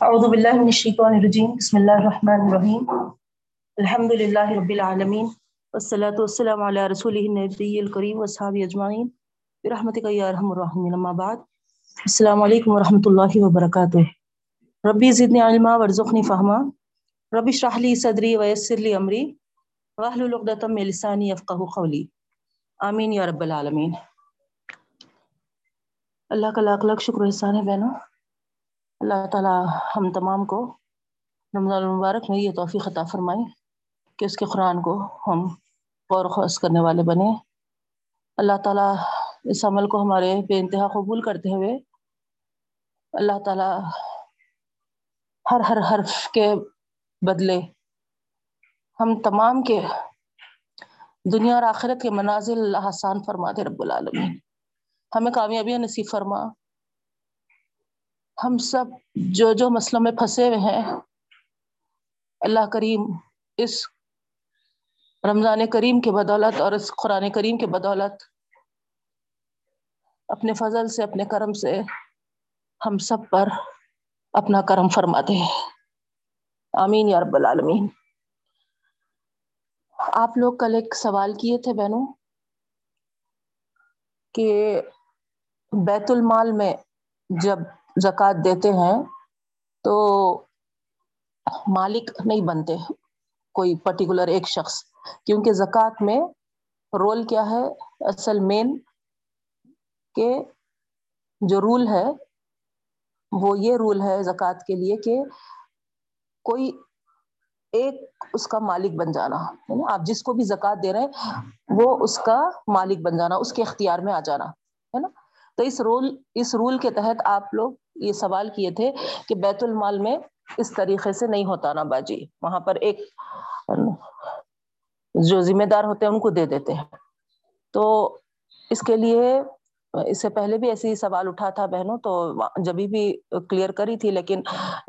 اعوذ باللہ من الشیطان الرجیم، بسم اللہ الرحمن الرحیم۔ الحمد للہ رب العالمین، والصلاة والسلام علی رسولہ النبی الکریم واصحابہ اجمعین۔ برحمتک یا ارحم الراحمین، اما بعد۔ السلام علیکم ورحمۃ اللہ وبرکاتہ۔ ربی زدنی علما، ورزقنی فہما۔ ربی اشرح لی صدری ویسر لی امری۔ واحلل عقدۃ من لسانی یفقهوا قولی۔ آمین یا رب العالمین۔ اللہ کا لاکھ لاکھ شکر احسان ہے بہنوں۔ اللہ تعالیٰ ہم تمام کو رمضان المبارک میں یہ توفیق عطا فرمائے کہ اس کے قرآن کو ہم غور خوص کرنے والے بنے اللہ تعالیٰ اس عمل کو ہمارے بے انتہا قبول کرتے ہوئے اللہ تعالیٰ ہر ہر حرف کے بدلے ہم تمام کے دنیا اور آخرت کے منازل اللہ آسان فرما دے رب العالمین۔ ہمیں کامیابیاں نصیب فرما۔ ہم سب جو جو مسئلوں میں پھنسے ہوئے ہیں، اللہ کریم اس رمضان کریم کے بدولت اور اس قرآن کریم کے بدولت اپنے فضل سے، اپنے کرم سے ہم سب پر اپنا کرم فرماتے ہیں۔ آمین یا رب العالمین۔ آپ لوگ کل ایک سوال کیے تھے بہنوں، کہ بیت المال میں جب زکوٰۃ دیتے ہیں تو مالک نہیں بنتے کوئی پرٹیکولر ایک شخص، کیونکہ زکوٰۃ میں رول کیا ہے؟ اصل مین کہ جو رول ہے، وہ یہ رول ہے زکوٰۃ کے لیے کہ کوئی ایک اس کا مالک بن جانا یعنی آپ جس کو بھی زکوٰۃ دے رہے ہیں، وہ اس کا مالک بن جانا، اس کے اختیار میں آ جانا، ہے نا؟ تو اس رول اس رول کے تحت آپ لوگ یہ سوال کیے تھے کہ بیت المال میں اس طریقے سے نہیں ہوتا نا باجی۔ وہاں پر ایک جو ذمہ دار ہوتے ہیں ان کو دے دیتے ہیں۔ تو اس کے لیے اس سے پہلے بھی ایسے ہی سوال اٹھا تھا بہنوں، تو جبھی بھی کلیئر کری تھی، لیکن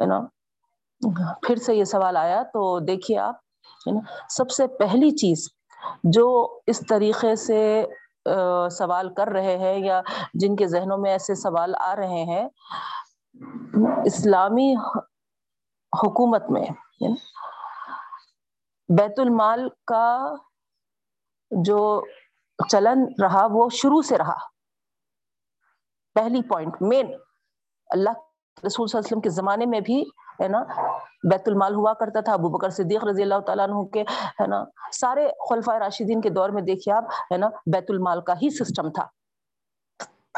نا، پھر سے یہ سوال آیا۔ تو دیکھیے آپ سب سے پہلی چیز جو اس طریقے سے سوال کر رہے ہیں یا جن کے ذہنوں میں ایسے سوال آ رہے ہیں، اسلامی حکومت میں، بیت المال کا جو چلن رہا، وہ شروع سے رہا۔ پہلی پوائنٹ مین اللہ رسول صلی اللہ علیہ وسلم کے زمانے میں بھی ہے نا؟ بیت المال ہوا کرتا تھا، ابو بکر صدیق رضی اللہ تعالیٰ عنہ کے، ہے نا؟ سارے خلفۂ راشدین کے دور میں دیکھیے آپ، ہے نا؟ بیت المال کا ہی سسٹم تھا۔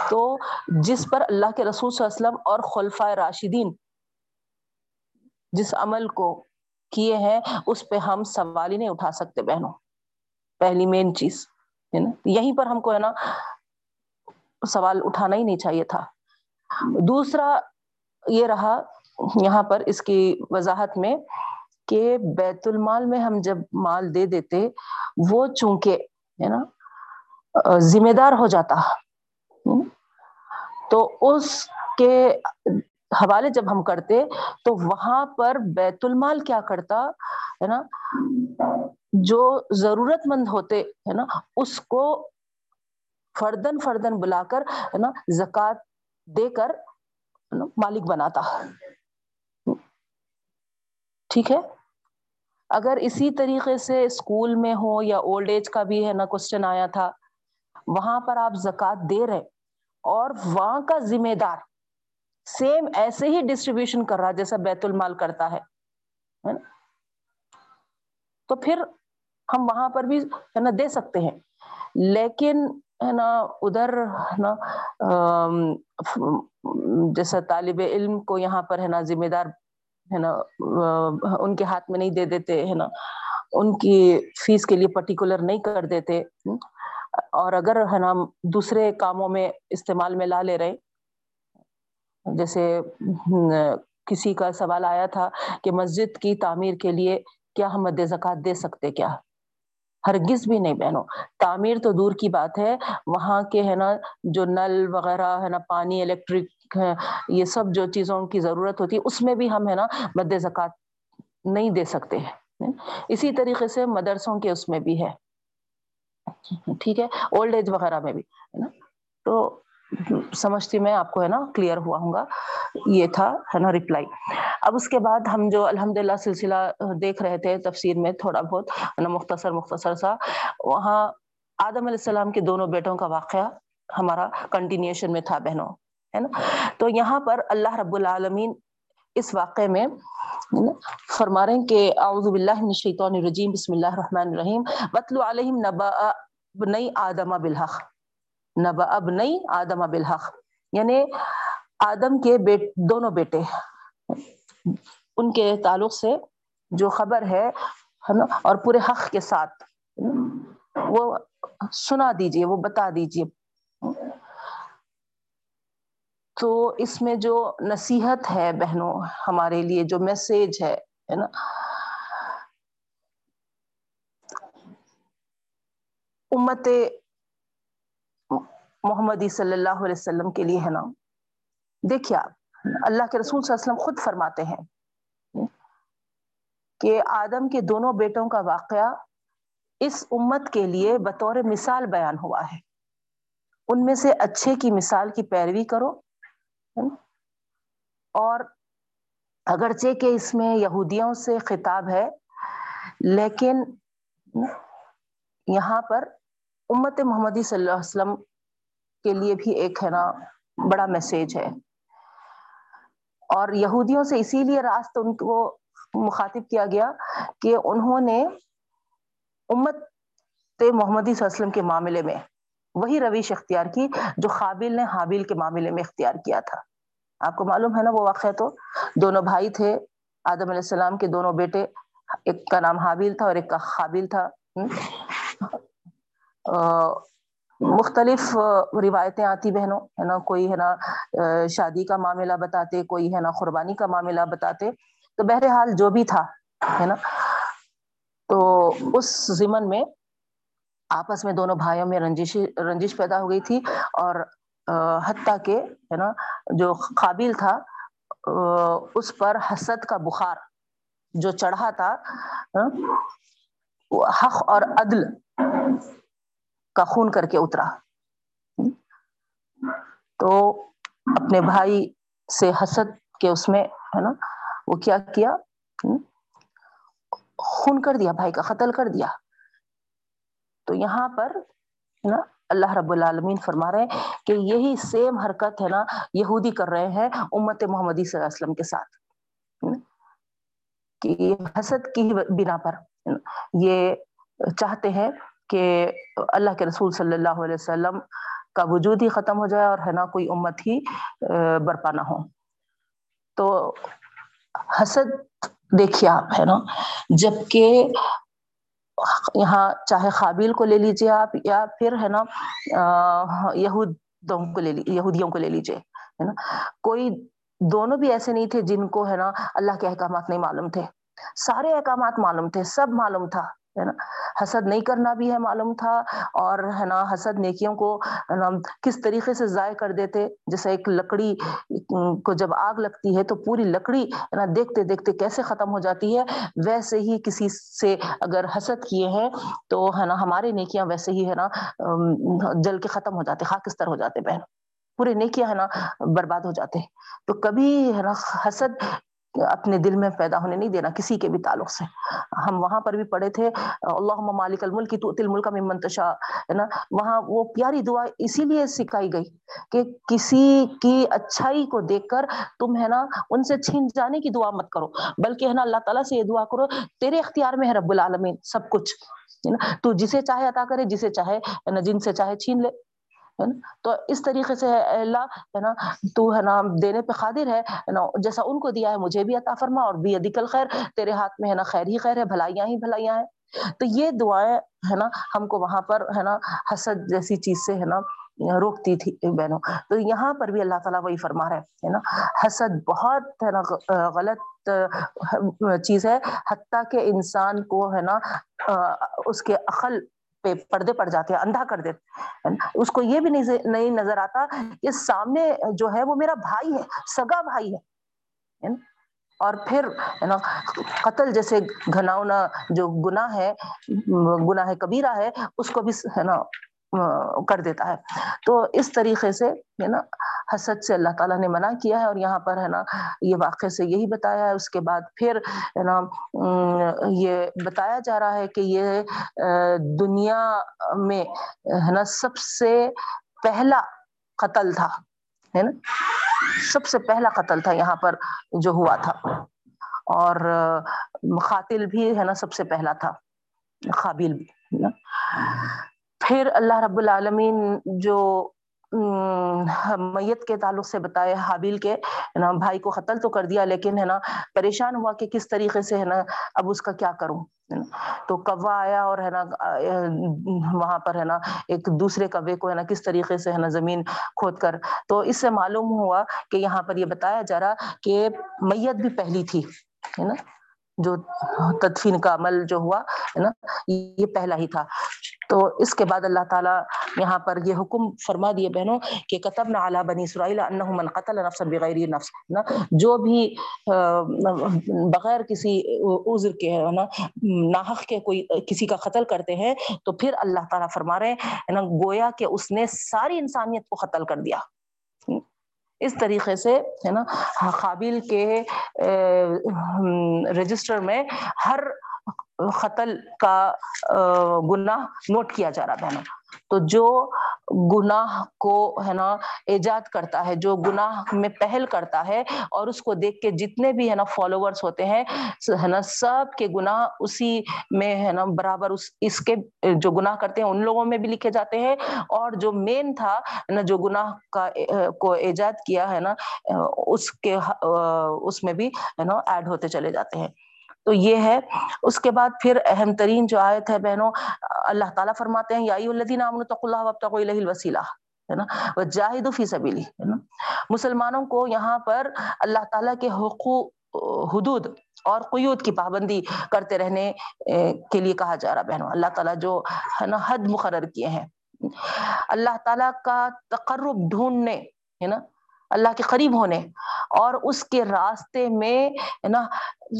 تو جس پر اللہ کے رسول صلی اللہ علیہ وسلم اور خلفۂ راشدین جس عمل کو کیے ہیں، اس پہ ہم سوال ہی نہیں اٹھا سکتے بہنوں۔ پہلی مین چیز، ہے نا؟ یہیں پر ہم کو، ہے نا، سوال اٹھانا ہی نہیں چاہیے تھا۔ دوسرا یہ رہا یہاں پر اس کی وضاحت میں کہ بیت المال میں ہم جب مال دے دیتے، وہ چونکہ، ہے نا، ذمہ دار ہو جاتا۔ تو اس کے حوالے جب ہم کرتے، تو وہاں پر بیت المال کیا کرتا، ہے نا، جو ضرورت مند ہوتے، ہے نا، اس کو فردن فردن بلا کر، ہے نا، زکوٰۃ دے کر مالک بناتا۔ ٹھیک ہے؟ اگر اسی طریقے سے اسکول میں ہو یا اولڈ ایج کا بھی ہے نا کوشچن آیا تھا، وہاں پر آپ زکوٰۃ دے رہے اور وہاں کا ذمہ دار سیم ایسے ہی ڈسٹریبیوشن کر رہا جیسا بیت المال کرتا ہے تو پھر ہم وہاں پر بھی ہے نا دے سکتے ہیں۔ لیکن ہے نا ادھر ہے نا جیسا طالب علم کو یہاں پر ہے نا ذمہ دار ہے نا ان کے ہاتھ میں نہیں دے دیتے، ہے نا، ان کی فیس کے لیے پرٹیکولر نہیں کر دیتے۔ اور اگر ہے نا دوسرے کاموں میں استعمال میں لا لے رہے جیسے کسی کا سوال آیا تھا کہ مسجد کی تعمیر کے لیے کیا ہم مد زکوٰۃ دے سکتے کیا؟ ہرگز بھی نہیں بہنوں۔ تعمیر تو دور کی بات ہے، وہاں کے ہے نا، جو نل وغیرہ ہے نا، پانی الیکٹرک یہ سب جو چیزوں کی ضرورت ہوتی ہے اس میں بھی ہم ہے نا مد زکوٰۃ نہیں دے سکتے اسی طریقے سے مدرسوں کے اس میں بھی ہے، ٹھیک ہے؟ اولڈ ایج وغیرہ میں بھی، ہے نا؟ تو سمجھتی میں آپ کو ہے نا کلیئر ہوا ہوں گا، یہ تھا ہے نا ریپلائی اب اس کے بعد ہم جو الحمد للہ سلسلہ دیکھ رہے تھے تفسیر میں تھوڑا بہت مختصر مختصر سا، وہاں آدم علیہ السلام کے دونوں بیٹوں کا واقعہ ہمارا کنٹینیوشن میں تھا بہنوں۔ ہے نا؟ تو یہاں پر اللہ رب العالمین اس واقعے میں فرما رہے ہیں کہ اعوذ باللہ من الشیطان الرجیم، بسم اللہ الرحمن الرحیم۔ وَتْلُ عَلَيْهِمْ نَبَأَ بنی آدم بالحق۔ نبا ابنئی آدم بالحق۔ یعنی آدم کے بیٹ، دونوں بیٹے۔ ان کے تعلق سے جو خبر ہے نا؟ اور پورے حق کے ساتھ۔ وہ سنا دیجیے، وہ بتا دیجیے۔ تو اس میں جو نصیحت ہے بہنوں ہمارے لیے، جو میسج ہے نا؟ امت محمدی صلی اللہ علیہ وسلم کے لیے ہے نا؟ دیکھیے اللہ کے رسول صلی اللہ علیہ وسلم خود فرماتے ہیں کہ آدم کے دونوں بیٹوں کا واقعہ اس امت کے لیے بطور مثال بیان ہوا ہے۔ ان میں سے اچھے کی مثال کی پیروی کرو اور اگرچہ کہ اس میں یہودیوں سے خطاب ہے، لیکن یہاں پر امت محمدی صلی اللہ علیہ وسلم کے لیے بھی ایک ہے نا، بڑا میسیج ہے۔ اور یہودیوں سے اسی لیے راست ان کو مخاطب کیا گیا کہ انہوں نے امت محمدی صلی اللہ علیہ وسلم کے معاملے میں وہی رویش اختیار کی جو قابل نے حابیل کے معاملے میں اختیار کیا تھا۔ آپ کو معلوم ہے نا وہ واقعہ تو؟ دونوں بھائی تھے، آدم علیہ السلام کے دونوں بیٹے، ایک کا نام حابیل تھا اور ایک کا قابل تھا۔ مختلف روایتیں آتی بہنوں، ہے نا، کوئی ہے نا شادی کا معاملہ بتاتے، کوئی ہے نا، قربانی کا معاملہ بتاتے۔ تو بہرحال جو بھی تھا، ہے نا، تو اس ضمن میں آپس میں دونوں بھائیوں میں رنجش رنجش پیدا ہو گئی تھی اور حتیٰ کہ، ہے نا، جو قابل تھا اس پر حسد کا بخار جو چڑھا تھا حق اور عدل کا خون کر کے اترا۔ تو اپنے بھائی سے حسد کے اس میں، ہے نا، وہ کیا کیا؟ خون کر دیا، بھائی کا قتل کر دیا۔ تو یہاں پر نا اللہ رب العالمین فرما رہے ہیں کہ یہی سیم حرکت ہے نا یہودی کر رہے ہیں امت محمدی صلی اللہ علیہ وسلم کے ساتھ۔ کہ حسد کی بنا پر یہ چاہتے ہیں کہ اللہ کے رسول صلی اللہ علیہ وسلم کا وجود ہی ختم ہو جائے اور ہے نا کوئی امت ہی برپا نہ ہو۔ تو حسد دیکھیے آپ، ہے نا؟ جبکہ یہاں چاہے قابل کو لے لیجیے آپ، یا پھر ہے نا یہودوں کو لے یہودیوں کو لے لیجیے ہے نا؟ کوئی دونوں بھی ایسے نہیں تھے جن کو ہے نا اللہ کے احکامات نہیں معلوم تھے۔ سارے احکامات معلوم تھے، سب معلوم تھا۔ ہے نا؟ حسد نہیں کرنا بھی ہے معلوم تھا اور ہے نا حسد نیکیوں کو کس طریقے سے ضائع کر دیتے؟ جیسے ایک لکڑی کو جب آگ لگتی ہے تو پوری لکڑی ہے نا دیکھتے دیکھتے کیسے ختم ہو جاتی ہے؟ ویسے ہی کسی سے اگر حسد کیے ہیں تو ہے نا ہمارے نیکیاں ویسے ہی ہے نا جل کے ختم ہو جاتے، خاکستر ہو جاتے بہن۔ پورے نیکیاں ہے نا برباد ہو جاتے۔ تو کبھی ہے نا حسد اپنے دل میں پیدا ہونے نہیں دینا کسی کے بھی تعلق سے۔ ہم وہاں پر بھی پڑھے تھے اللہ مالک الملک تو تل ملک میں منتشا ہے نا؟ وہاں وہ پیاری دعا اسی لیے سکھائی گئی کہ کسی کی اچھائی کو دیکھ کر تم، ہے نا، ان سے چھین جانے کی دعا مت کرو، بلکہ، ہے نا، اللہ تعالیٰ سے یہ دعا کرو، تیرے اختیار میں ہے رب العالمین، سب کچھ، ہے نا؟ تو جسے چاہے عطا کرے، جسے چاہے جن سے چاہے چھین لے۔ تو اس طریقے سے اللہ ہے نا، تو ہے نا دینے پہ قادر ہے نا، جیسا ان کو دیا ہے، مجھے بھی عطا فرما، اور بھی ادیکل خیر تیرے ہاتھ میں ہے نا خیر ہی خیر ہے، بھلائیاں ہی بھلائیاں ہیں۔ تو یہ دعائیں ہے نا ہم کو وہاں پر ہے نا حسد جیسی چیز سے ہے نا روکتی تھی بہنوں۔ تو یہاں پر بھی اللہ تعالیٰ وہی فرما رہے ہے نا۔ حسد بہت ہے نا غلط چیز ہے۔ حتیٰ کہ انسان کو ہے نا اس کے عقل پہ پردے پڑ جاتے ہیں، اندھا کر دیتے اس کو یہ بھی نہیں نظر آتا کہ سامنے جو ہے وہ میرا بھائی ہے، سگا بھائی ہے۔ اور پھر ہے نا قتل جیسے گھناؤنا جو گناہ ہے، گناہ کبیرہ ہے، اس کو بھی ہے نا کر دیتا ہے۔ تو اس طریقے سے، ہے نا، حسد سے اللہ تعالیٰ نے منع کیا ہے اور یہاں پر، ہے نا، یہ واقعے سے یہی بتایا ہے۔ اس کے بعد پھر، ہے نا یہ بتایا جا رہا ہے کہ یہ دنیا میں، ہے نا، سب سے پہلا قتل تھا۔ ہے نا، سب سے پہلا قتل تھا یہاں پر جو ہوا تھا۔ اور قاتل بھی، ہے نا، سب سے پہلا تھا، قابل بھی پھر اللہ رب العالمین جو میت کے تعلق سے بتائے حابیل کے نا بھائی کو قتل تو کر دیا لیکن ہے نا پریشان ہوا کہ کس طریقے سے ہے نا اب اس کا کیا کروں تو کوا آیا اور ہے نا وہاں پر ہے نا ایک دوسرے کوے کو ہے نا کس طریقے سے ہے نا زمین کھود کر تو اس سے معلوم ہوا کہ یہاں پر یہ بتایا جا رہا کہ میت بھی پہلی تھی ہے نا جو تدفین کا عمل جو ہوا ہے نا یہ پہلا ہی تھا تو اس کے بعد اللہ تعالیٰ یہاں پر یہ حکم فرما دیے بہنوں کہ قطب نہ اعلیٰ بنی اسرائیل من قتل نفس بغیر نفس، نا، جو بھی بغیر کسی عذر کے، ہے نا، ناحق کے کوئی کسی کا قتل کرتے ہیں تو پھر اللہ تعالیٰ فرما رہے ہیں نا، گویا کہ اس نے ساری انسانیت کو قتل کر دیا۔ اس طریقے سے، ہے نا، قابل کے رجسٹر میں ہر قتل کا گناہ نوٹ کیا جا رہا بہنوں، تو جو گناہ کو، ہے نا، ایجاد کرتا ہے، جو گناہ میں پہل کرتا ہے اور اس کو دیکھ کے جتنے بھی، ہے نا فالوورس ہوتے ہیں، ہے نا، سب کے گناہ اسی میں، ہے نا، برابر اس اس کے جو گناہ کرتے ہیں، ان لوگوں میں بھی لکھے جاتے ہیں اور جو مین تھا نا، جو گناہ کا کو ایجاد کیا، ہے نا اس کے اس میں بھی، ہے نا ایڈ ہوتے چلے جاتے ہیں۔ تو یہ ہے۔ اس کے بعد پھر اہم ترین جو آیت ہے بہنوں، اللہ تعالیٰ فرماتے ہیں، یا الذین اللہ الوسیلہ، ہے نا؟ وجاہدوا فی سبیلی ہے نا؟ مسلمانوں کو یہاں پر اللہ تعالیٰ کے حقوق، حدود اور قیود کی پابندی کرتے رہنے کے لیے کہا جا رہا بہنوں۔ اللہ تعالیٰ جو، ہے نا، حد مقرر کیے ہیں۔ اللہ تعالیٰ کا تقرب ڈھونڈنے، ہے نا؟ اللہ کے قریب ہونے اور اس کے راستے میں نا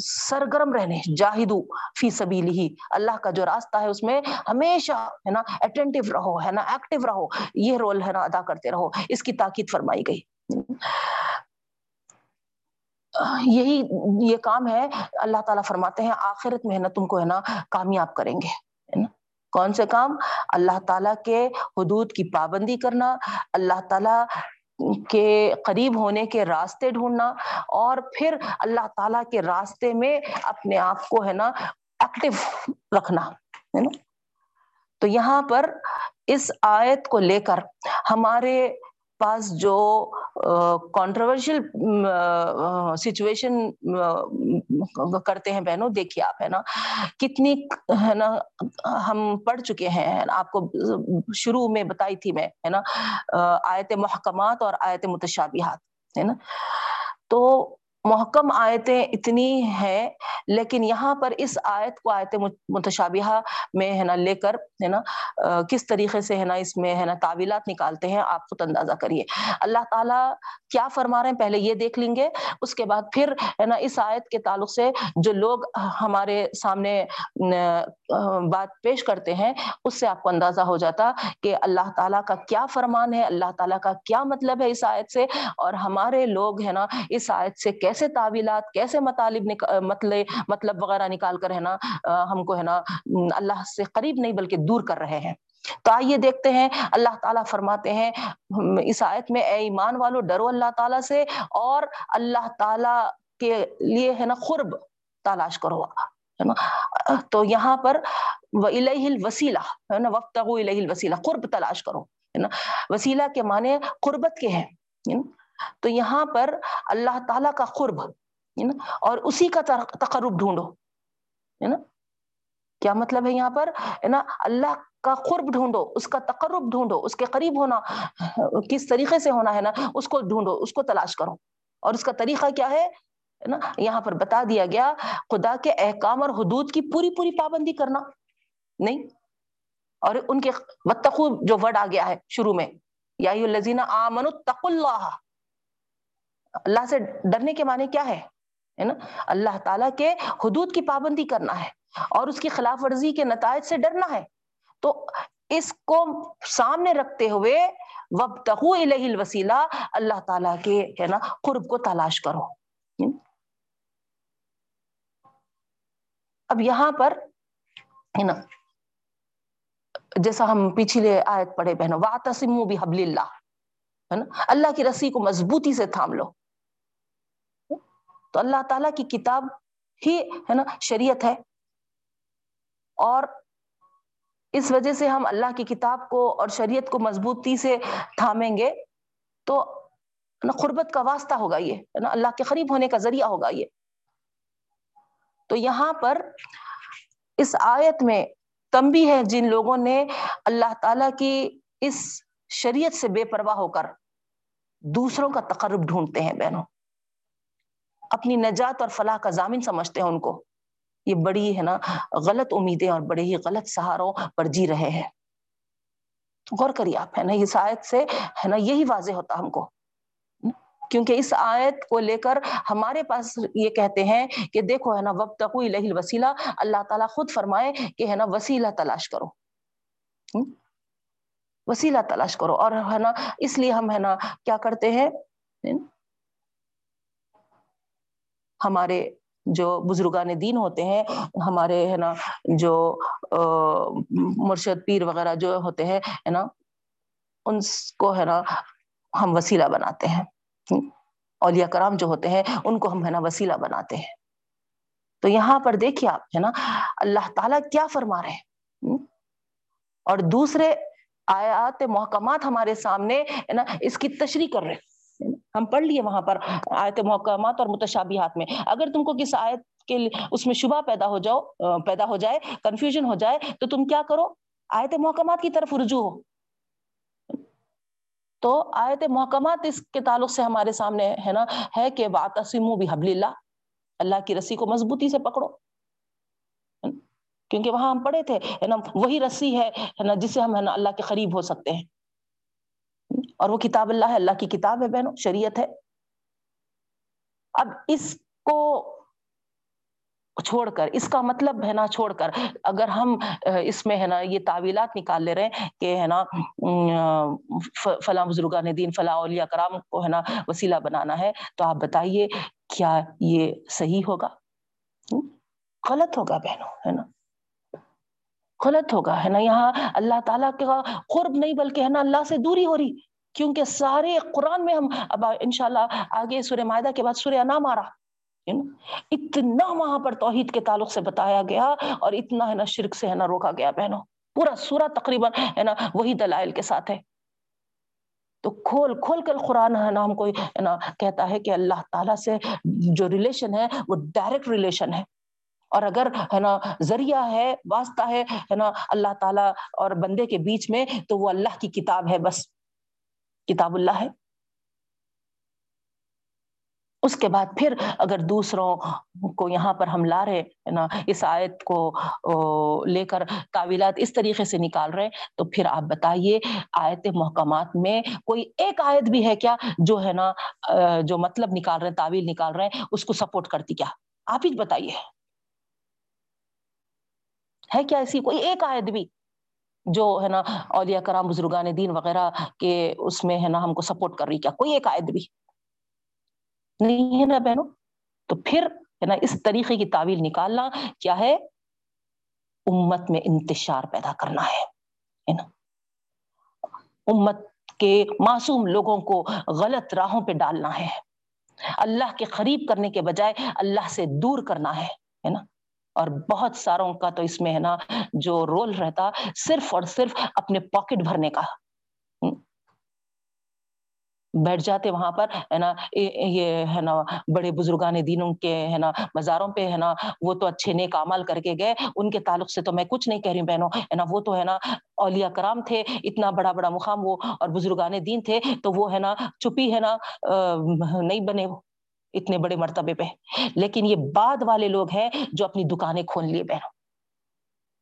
سرگرم رہنے، جاہدو فی سبیل ہی اللہ کا جو راستہ ہے اس میں ہمیشہ ہے نا اٹینٹیو رہو، ہے نا ایکٹیو رہو۔ یہ رول ہے نا ادا کرتے رہو۔ اس کی تاکید فرمائی گئی۔ یہی، یہ کام ہے۔ اللہ تعالیٰ فرماتے ہیں، آخرت میں ہے نا تم کو ہے نا کامیاب کریں گے۔ کون سے کام؟ اللہ تعالیٰ کے حدود کی پابندی کرنا، اللہ تعالیٰ کے قریب ہونے کے راستے ڈھونڈنا اور پھر اللہ تعالیٰ کے راستے میں اپنے آپ کو ہے نا ایکٹیو رکھنا، ہے نا؟ تو یہاں پر اس آیت کو لے کر ہمارے پاس جو کانٹروورشل سچویشن کرتے ہیں بہنوں، دیکھیے آپ، ہے نا؟ کتنی، ہے نا، ہم پڑھ چکے ہیں آپ کو شروع میں بتائی تھی میں، ہے نا؟ آیت محکمات اور آیت متشابہات، ہے نا؟ تو محکم آیتیں اتنی ہیں، لیکن یہاں پر اس آیت کو آیت متشابہہ میں ہے نا، لے کر ہے نا کس طریقے سے ہے نا اس میں ہے نا تعویلات نکالتے ہیں، آپ خود اندازہ کریے۔ اللہ تعالیٰ کیا فرما رہے ہیں؟ پہلے یہ دیکھ لیں گے، اس کے بعد پھر ہے نا اس آیت کے تعلق سے جو لوگ ہمارے سامنے بات پیش کرتے ہیں، اس سے آپ کو اندازہ ہو جاتا کہ اللہ تعالیٰ کا کیا فرمان ہے، اللہ تعالیٰ کا کیا مطلب ہے اس آیت سے، اور ہمارے لوگ ہے نا اس آیت سے کیسے تعویلات، کیسے مطالب مطلب مطلب وغیرہ نکال کر ہے نا ہم کو ہے نا اللہ سے قریب نہیں بلکہ دور کر رہے ہیں۔ تو آئیے دیکھتے ہیں، اللہ تعالیٰ فرماتے ہیں اس آیت میں، اے ایمان والو، ڈرو اللہ تعالیٰ سے اور اللہ تعالیٰ کے لیے ہے نا قرب تلاش کرو۔ ہے نا؟ تو یہاں پر الہ الوسیلہ ہے نا وقت الہ الوسیلہ قرب تلاش کرو۔ ہے نا؟ وسیلہ کے معنی قربت کے ہیں۔ تو یہاں پر اللہ تعالیٰ کا قرب نا؟ اور اسی کا تقرب ڈھونڈو، ہے نا؟ کیا مطلب ہے یہاں پر؟ ہے نا؟ اللہ کا قرب ڈھونڈو، اس کا تقرب ڈھونڈو، اس کے قریب ہونا، کس طریقے سے ہونا ہے نا؟ اس کو ڈھونڈو، اس کو تلاش کرو۔ اور اس کا طریقہ کیا ہے؟ نا؟ یہاں پر بتا دیا گیا، خدا کے احکام اور حدود کی پوری پوری پابندی کرنا۔ نہیں؟ اور ان کے وتقو جو ورڈ آ گیا ہے شروع میں، یا الذین آمنوا تقوا اللہ۔ اللہ سے ڈرنے کے معنی کیا ہے؟ نا؟ اللہ تعالیٰ کے حدود کی پابندی کرنا ہے اور اس کی خلاف ورزی کے نتائج سے ڈرنا ہے۔ تو اس کو سامنے رکھتے ہوئے وبتغو الیہ الوسیلہ اللہ تعالیٰ کے، ہے نا، قرب کو تلاش کرو۔ اب یہاں پر، ہے نا، جیسا ہم پچھلے آیت پڑھے بہنوں واتسمو بحبل اللہ ہے نا، اللہ کی رسی کو مضبوطی سے تھام لو۔ تو اللہ تعالیٰ کی کتاب ہی ہے نا شریعت ہے۔ اور اس وجہ سے ہم اللہ کی کتاب کو اور شریعت کو مضبوطی سے تھامیں گے تو قربت کا واسطہ ہوگا یہ نا اللہ کے قریب ہونے کا ذریعہ ہوگا یہ۔ تو یہاں پر اس آیت میں تمبی ہے جن لوگوں نے اللہ تعالی کی اس شریعت سے بے پرواہ ہو کر دوسروں کا تقرب ڈھونڈتے ہیں بہنوں۔ اپنی نجات اور فلاح کا ضامن سمجھتے ہیں ان کو۔ یہ بڑی ہے نا غلط امیدیں اور بڑے ہی غلط سہاروں پر جی رہے ہیں۔ غور کریے آپ، ہے نا، اس آیت سے، ہے نا، یہی واضح ہوتا ہم کو۔ کیونکہ اس آیت کو لے کر ہمارے پاس یہ کہتے ہیں کہ دیکھو، ہے نا وب تک وسیلہ اللہ تعالیٰ خود فرمائے کہ، ہے نا، وسیلہ تلاش کرو۔ وسیلہ تلاش کرو۔ اور، ہے نا، اس لیے ہم، ہے نا، کیا کرتے ہیں؟ ہمارے جو بزرگان دین ہوتے ہیں، ہمارے، ہے نا، جو مرشد پیر وغیرہ جو ہوتے ہیں، ہے نا، ان کو، ہے نا، ہم وسیلہ بناتے ہیں۔ اولیاء کرام جو ہوتے ہیں، ان کو ہم، ہے نا، وسیلہ بناتے ہیں۔ تو یہاں پر دیکھیے آپ، ہے نا، اللہ تعالیٰ کیا فرما رہے ہیں۔ اور دوسرے آیات، محکمات ہمارے سامنے، ہے نا، اس کی تشریح کر رہے ہم پڑھ لیے وہاں پر آیت محکمات اور متشابہات میں۔ اگر تم کو کس آیت کے اس میں شبہ پیدا ہو جاؤ پیدا ہو جائے کنفیوژن ہو جائے، تو تم کیا کرو؟ آیت محکمات کی طرف رجوع ہو۔ تو آیت محکمات اس کے تعلق سے ہمارے سامنے ہے نا، ہے کہ واتسمو بحبل اللہ اللہ کی رسی کو مضبوطی سے پکڑو۔ کیونکہ وہاں ہم پڑھے تھے، ہے نا، وہی رسی ہے نا جس سے ہم، ہے نا، اللہ کے قریب ہو سکتے ہیں۔ اور وہ کتاب اللہ ہے، اللہ کی کتاب ہے بہنوں، شریعت ہے۔ اب اس کو چھوڑ کر، اس کا مطلب ہے نا چھوڑ کر، اگر ہم اس میں ہے نا یہ تعویلات نکال لے رہے ہیں کہ ہے نا فلاں بزرگان دین، فلاں اولیاء کرام کو ہے نا وسیلہ بنانا ہے، تو آپ بتائیے کیا یہ صحیح ہوگا؟ غلط ہوگا بہنوں، ہے نا؟ غلط ہوگا، ہے نا؟ یہاں اللہ تعالیٰ کا قرب نہیں، بلکہ ہے نا اللہ سے دوری ہو رہی۔ کیونکہ سارے قرآن میں ہم اب انشاءاللہ آگے سورہ معاہدہ کے بعد سورہ انام آ رہا اتنا وہاں پر توحید کے تعلق سے بتایا گیا اور اتنا ہے نا شرک سے ہے نا روکا گیا بہنوں۔ پورا سورہ تقریباً ہے نا وہی دلائل کے ساتھ ہے۔ تو کھول کھول کر قرآن ہے نا ہم کو ہے نا کہتا ہے کہ اللہ تعالیٰ سے جو ریلیشن ہے وہ ڈائریکٹ ریلیشن ہے۔ اور اگر ہے نا ذریعہ ہے، واسطہ ہے ہے نا اللہ تعالیٰ اور بندے کے بیچ میں تو وہ اللہ کی کتاب ہے بس۔ کتاب اللہ ہے۔ اس کے بعد پھر اگر دوسروں کو یہاں پر ہم لا رہے نا، اس آیت کو لے کر تعویلات اس طریقے سے نکال رہے تو پھر آپ بتائیے آیت محکمات میں کوئی ایک آیت بھی ہے کیا جو ہے نا جو مطلب نکال رہے ہیں، تعویل نکال رہے ہیں، اس کو سپورٹ کرتی کیا؟ آپ ہی بتائیے۔ ہے کیا ایسی کوئی ایک آیت بھی؟ جو ہے نا اولیاء کرام، بزرگان دین وغیرہ کے اس میں ہے نا ہم کو سپورٹ کر رہی کیا کوئی ایک آیت بھی نہیں ہے نا بہنوں؟ تو پھر ہے نا اس طریقے کی تعویل نکالنا کیا ہے؟ امت میں انتشار پیدا کرنا ہے نا؟ امت کے معصوم لوگوں کو غلط راہوں پہ ڈالنا ہے۔ اللہ کے قریب کرنے کے بجائے اللہ سے دور کرنا ہے نا؟ اور بہت ساروں کا تو اس میں ہے نا جو رول رہتا صرف اور صرف اپنے پاکٹ بھرنے کا۔ بیٹھ جاتے وہاں پر، ہے نا، یہ ہے نا، بڑے بزرگان دینوں کے، ہے نا، مزاروں پہ، ہے نا، وہ تو اچھے نیک عمل کر کے گئے۔ ان کے تعلق سے تو میں کچھ نہیں کہہ رہی ہوں بہنوں، ہے نا، وہ تو ہے نا، اولیاء کرام تھے، اتنا بڑا بڑا مقام وہ اور بزرگان دین تھے، تو وہ، ہے نا، چپی، ہے نا نہیں بنے وہ۔ اتنے بڑے مرتبے پہ۔ لیکن یہ بعد والے لوگ ہیں جو اپنی دکانیں کھول لیے بہنوں۔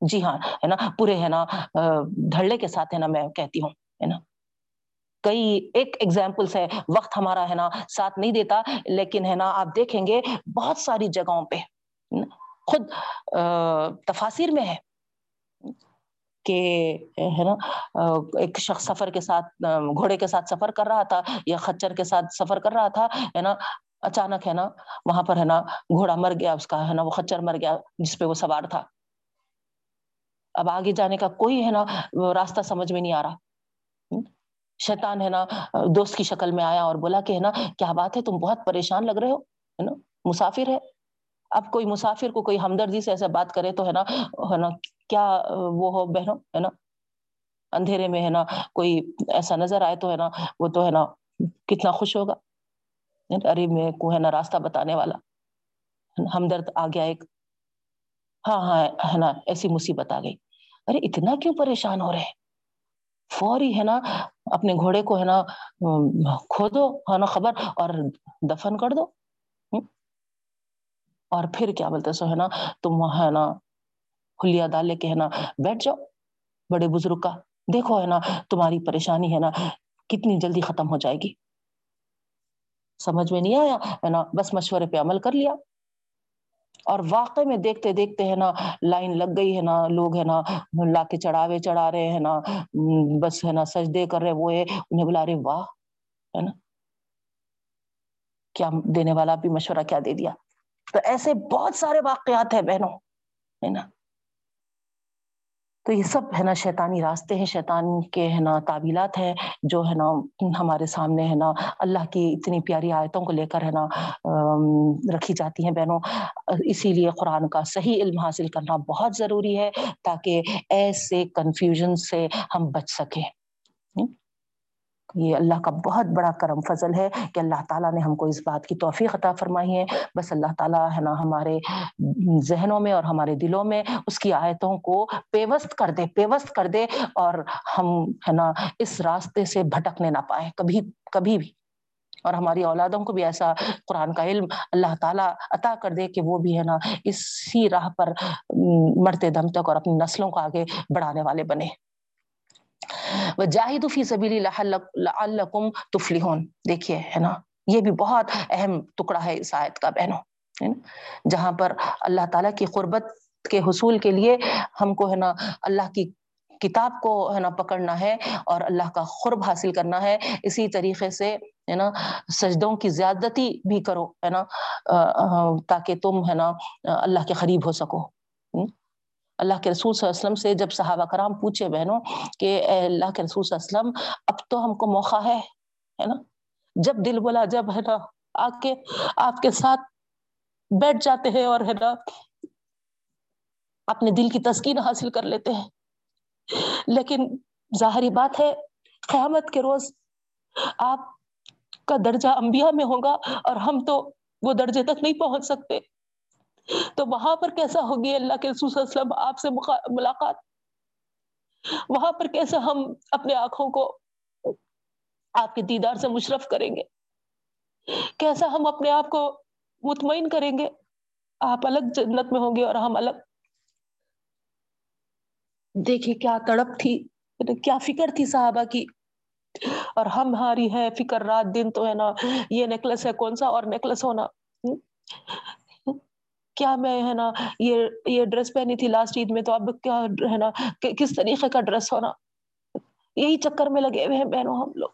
جی ہاں ہے نا؟ پورے، ہے نا؟ دھڑے کے ساتھ، ہے نا؟ میں کہتی ہوں، ہے نا؟ کئی ایک ایگزامپلس ہے وقت ہمارا، ہے نا؟ ساتھ نہیں دیتا، لیکن، ہے نا؟ آپ دیکھیں گے بہت ساری جگہوں پہ خود تفاصر میں ہے کہ، ہے نا؟ ایک شخص سفر کے ساتھ گھوڑے کے ساتھ سفر کر رہا تھا یا خچر کے ساتھ سفر کر رہا تھا، ہے نا؟ اچانک ہے نا، وہاں پر ہے نا گھوڑا مر گیا، اس کا ہے نا وہ خچر مر گیا، جس پہ وہ سوار تھا۔ اب آگے جانے کا کوئی ہے نا راستہ سمجھ میں نہیں آ رہا۔ شیطان ہے نا دوست کی شکل میں آیا اور بولا کہ ہے نا، کیا بات ہے؟ تم بہت پریشان لگ رہے ہو، ہے نا؟ مسافر ہے۔ اب کوئی مسافر کو کوئی ہمدردی سے ایسا بات کرے تو ہے نا ہے نا، کیا وہ ہو بہنوں؟ ہے نا؟ اندھیرے میں ہے نا کوئی ایسا نظر آئے تو ہے نا، وہ تو ہے نا کتنا خوش ہوگا۔ ارے میں کو ہے نا راستہ بتانے والا۔ ہمدرد آ گیا ایک۔ ہاں ہاں ہے نا، ایسی مصیبت آ گئی۔ ارے اتنا کیوں پریشان ہو رہے فوری ہے نا، اپنے گھوڑے کو ہے نا کھو دو، ہے نا، خبر، اور دفن کر دو۔ اور پھر کیا بولتے سو ہے نا، تم ہے نا کھلیا ڈال لے کے ہے نا، بیٹھ جاؤ۔ بڑے بزرگ کا۔ دیکھو ہے نا، تمہاری پریشانی ہے نا، کتنی جلدی ختم ہو جائے گی۔ سمجھ میں نہیں آیا، ہے نا؟ بس مشورے پہ عمل کر لیا۔ اور واقع میں دیکھتے دیکھتے، ہے نا، لائن لگ گئی، ہے نا، لوگ، ہے نا، لا کے چڑھاوے چڑھا رہے ہیں نا، بس، ہے نا، سجدے کر رہے، وہ انہیں بلا رہے، واہ، ہے نا۔ کیا دینے والا بھی مشورہ کیا دے دیا۔ تو ایسے بہت سارے واقعات ہیں بہنوں، ہے نا۔ تو یہ سب ہے نا شیطانی راستے ہیں، شیطان کے ہے نا تعبیلات ہیں، جو ہے نا ہمارے سامنے ہے نا اللہ کی اتنی پیاری آیتوں کو لے کر ہے نا رکھی جاتی ہیں بہنوں۔ اسی لیے قرآن کا صحیح علم حاصل کرنا بہت ضروری ہے تاکہ ایسے کنفیوژن سے ہم بچ سکیں۔ یہ اللہ کا بہت بڑا کرم فضل ہے کہ اللہ تعالیٰ نے ہم کو اس بات کی توفیق عطا فرمائی ہے۔ بس اللہ تعالیٰ ہے نا ہمارے ذہنوں میں اور ہمارے دلوں میں اس کی آیتوں کو پیوست کر دے، پیوست کر دے اور ہم ہے نا اس راستے سے بھٹکنے نہ پائے کبھی کبھی بھی۔ اور ہماری اولادوں کو بھی ایسا قرآن کا علم اللہ تعالیٰ عطا کر دے کہ وہ بھی ہے نا اسی راہ پر مرتے دم تک اور اپنی نسلوں کو آگے بڑھانے والے بنے۔ جاہد فی سبیل لعلکم تفلحون۔ دیکھیے، ہے نا؟ یہ بھی بہت اہم ٹکڑا ہے اس آیت کا، بہنوں۔ جہاں پر اللہ تعالیٰ کی قربت کے حصول کے لیے ہم کو، ہے نا، اللہ کی کتاب کو، ہے نا، پکڑنا ہے اور اللہ کا قرب حاصل کرنا ہے۔ اسی طریقے سے، ہے نا، سجدوں کی زیادتی بھی کرو، ہے نا تاکہ تم، ہے نا اللہ کے قریب ہو سکو۔ اللہ کے رسول صلی اللہ علیہ وسلم سے جب صحابہ کرام پوچھے بہنوں کہ اے اللہ کے رسول صلی اللہ علیہ وسلم، اب تو ہم کو موقع ہے ہے نا؟ جب دل بولا جب، ہے نا؟ آ کے آپ کے ساتھ بیٹھ جاتے ہیں اور، ہے نا، اپنے دل کی تسکین حاصل کر لیتے ہیں۔ لیکن ظاہری بات ہے، قیامت کے روز آپ کا درجہ انبیاء میں ہوگا اور ہم تو وہ درجے تک نہیں پہنچ سکتے۔ تو وہاں پر کیسا ہوگی اللہ کے رسول صلی اللہ علیہ وسلم آپ سے ملاقات؟ وہاں پر کیسا ہم اپنے آنکھوں کو آپ کے دیدار سے مشرف کریں گے؟ کیسا ہم اپنے آپ کو مطمئن کریں گے؟ آپ الگ جنت میں ہوں گے اور ہم الگ دیکھیے کیا تڑپ تھی کیا فکر تھی صحابہ کی۔ اور ہماری ہے فکر رات دن تو ہے نا، یہ نیکلس ہے کون سا اور نیکلس ہونا۔ کیا میں ہے نا، یہ یہ ڈریس پہنی تھی لاسٹ عید میں، تو اب کیا ہے نا کس طریقے کا ڈریس ہونا؟ یہی چکر میں لگے ہوئے ہیں بہنوں ہم لوگ۔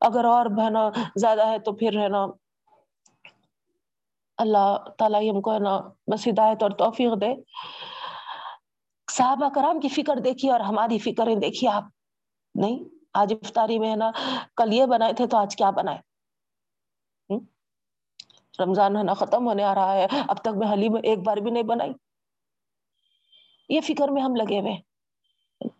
اگر اور بہنا زیادہ ہے تو پھر ہے نا، اللہ تعالیٰ ہم کو ہے نا بس ہدایت اور توفیق دے۔ صحابہ کرام کی فکر دیکھیے اور ہماری فکریں دیکھیے آپ۔ نہیں، آج افطاری میں ہے نا، کل یہ بنائے تھے تو آج کیا بنائے؟ رمضان ہے نا ختم ہونے آ رہا ہے۔ اب تک میں حلیم ایک بار بھی نہیں بنائی۔ یہ فکر میں ہم لگے ہوئے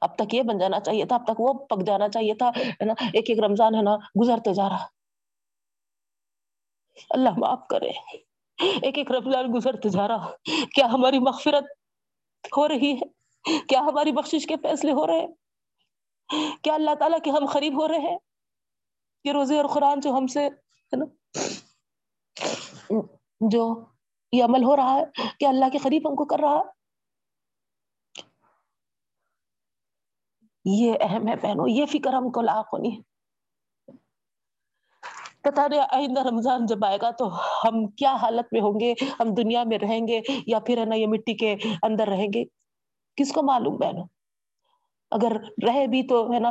اب تک یہ بن جانا چاہیے تھا، اب تک وہ پک جانا چاہیے تھا، ہے نا؟ ایک ایک رمضان ہے نا گزرتے جا رہا۔ اللہ معاف کرے۔ ایک ایک رمضان گزرتے جا رہا۔ کیا ہماری مغفرت ہو رہی ہے؟ کیا ہماری بخشش کے فیصلے ہو رہے ہیں؟ کیا اللہ تعالیٰ کے ہم قریب ہو رہے ہیں؟ یہ روزے اور قرآن جو ہم سے، ہے نا؟ جو یہ عمل ہو رہا ہے، کہ اللہ کے قریب ہم کو کر رہا یہ اہم ہے بہنوں، یہ فکر ہم کو لاحق ہونی ہے۔ پتا نہیں آئندہ رمضان جب آئے گا تو ہم کیا حالت میں ہوں گے؟ ہم دنیا میں رہیں گے یا پھر ہے نا یہ مٹی کے اندر رہیں گے؟ کس کو معلوم بہنوں؟ اگر رہے بھی تو ہے نا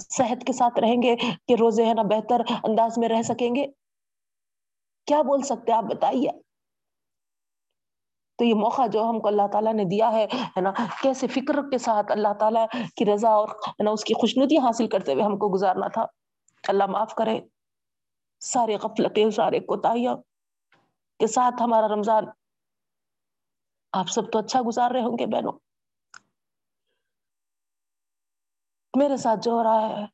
صحت کے ساتھ رہیں گے کہ روزے ہے نا بہتر انداز میں رہ سکیں گے؟ کیا بول سکتے آپ بتائیے۔ تو یہ موقع جو ہم کو اللہ تعالیٰ نے دیا ہے نا؟ کیسے فکر کے ساتھ اللہ تعالیٰ کی رضا اور نا، اس کی خوشنودی حاصل کرتے ہوئے ہم کو گزارنا تھا۔ اللہ معاف کرے۔ سارے غفلتیں، سارے کوتاہیاں کے ساتھ ہمارا رمضان۔ آپ سب تو اچھا گزار رہے ہوں گے بہنوں۔ میرے ساتھ جو ہو رہا ہے،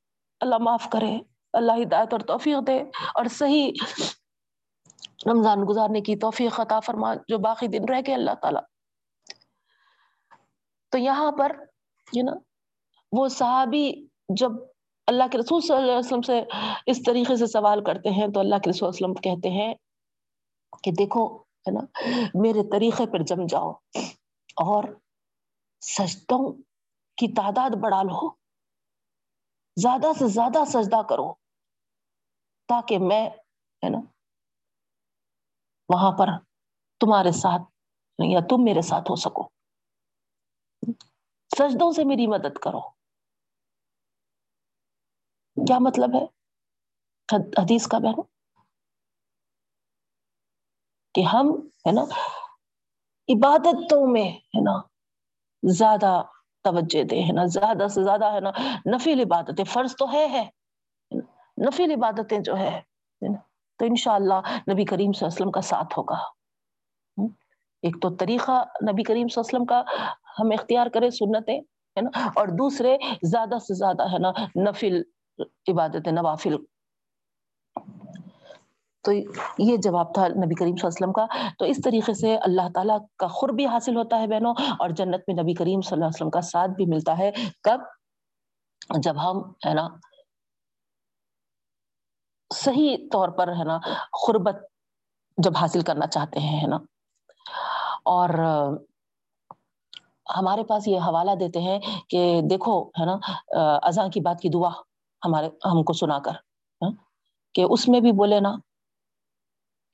اللہ معاف کرے۔ اللہ ہدایت اور توفیق دے۔ اور صحیح رمضان گزارنے کی توفیق عطا فرما، جو باقی دن رہ گئے اللہ تعالی۔ تو یہاں پر یہ نا وہ صحابی جب اللہ کے رسول صلی اللہ علیہ وسلم سے اس طریقے سے سوال کرتے ہیں، تو اللہ کے رسول وسلم کہتے ہیں کہ دیکھو، ہے نا، میرے طریقے پر جم جاؤ اور سجدوں کی تعداد بڑھا لو۔ زیادہ سے زیادہ سجدہ کرو تاکہ میں، ہے نا وہاں پر تمہارے ساتھ یا تم میرے ساتھ ہو سکو۔ سجدوں سے میری مدد کرو۔ کیا مطلب ہے؟ حدیث کا بہن کہ ہم، ہے نا، عبادتوں میں، ہے نا، زیادہ توجہ دے ہے نا، زیادہ سے زیادہ، ہے نا، نفیل عبادتیں۔ فرض تو ہے ہے۔ نفیل عبادتیں جو ہے تو انشاءاللہ نبی کریم صلی اللہ علیہ وسلم کا ساتھ ہوگا۔ ایک تو طریقہ نبی کریم صلی اللہ علیہ وسلم کا ہم اختیار کریں سنتیں، ہے نا؟ اور دوسرے زیادہ سے زیادہ، ہے نا، نفل، عبادت نوافل۔ تو یہ جواب تھا نبی کریم صلی اللہ علیہ وسلم کا۔ تو اس طریقے سے اللہ تعالیٰ کا خور بھی حاصل ہوتا ہے بہنوں، اور جنت میں نبی کریم صلی اللہ علیہ وسلم کا ساتھ بھی ملتا ہے۔ کب؟ جب ہم، ہے نا صحیح طور پر ہے نا خربت جب حاصل کرنا چاہتے ہیں، ہے نا۔ اور ہمارے پاس یہ حوالہ دیتے ہیں کہ دیکھو، ہے نا، اذان کی بات کی دعا ہمارے، ہم کو سنا کر ہاں، کہ اس میں بھی بولے نا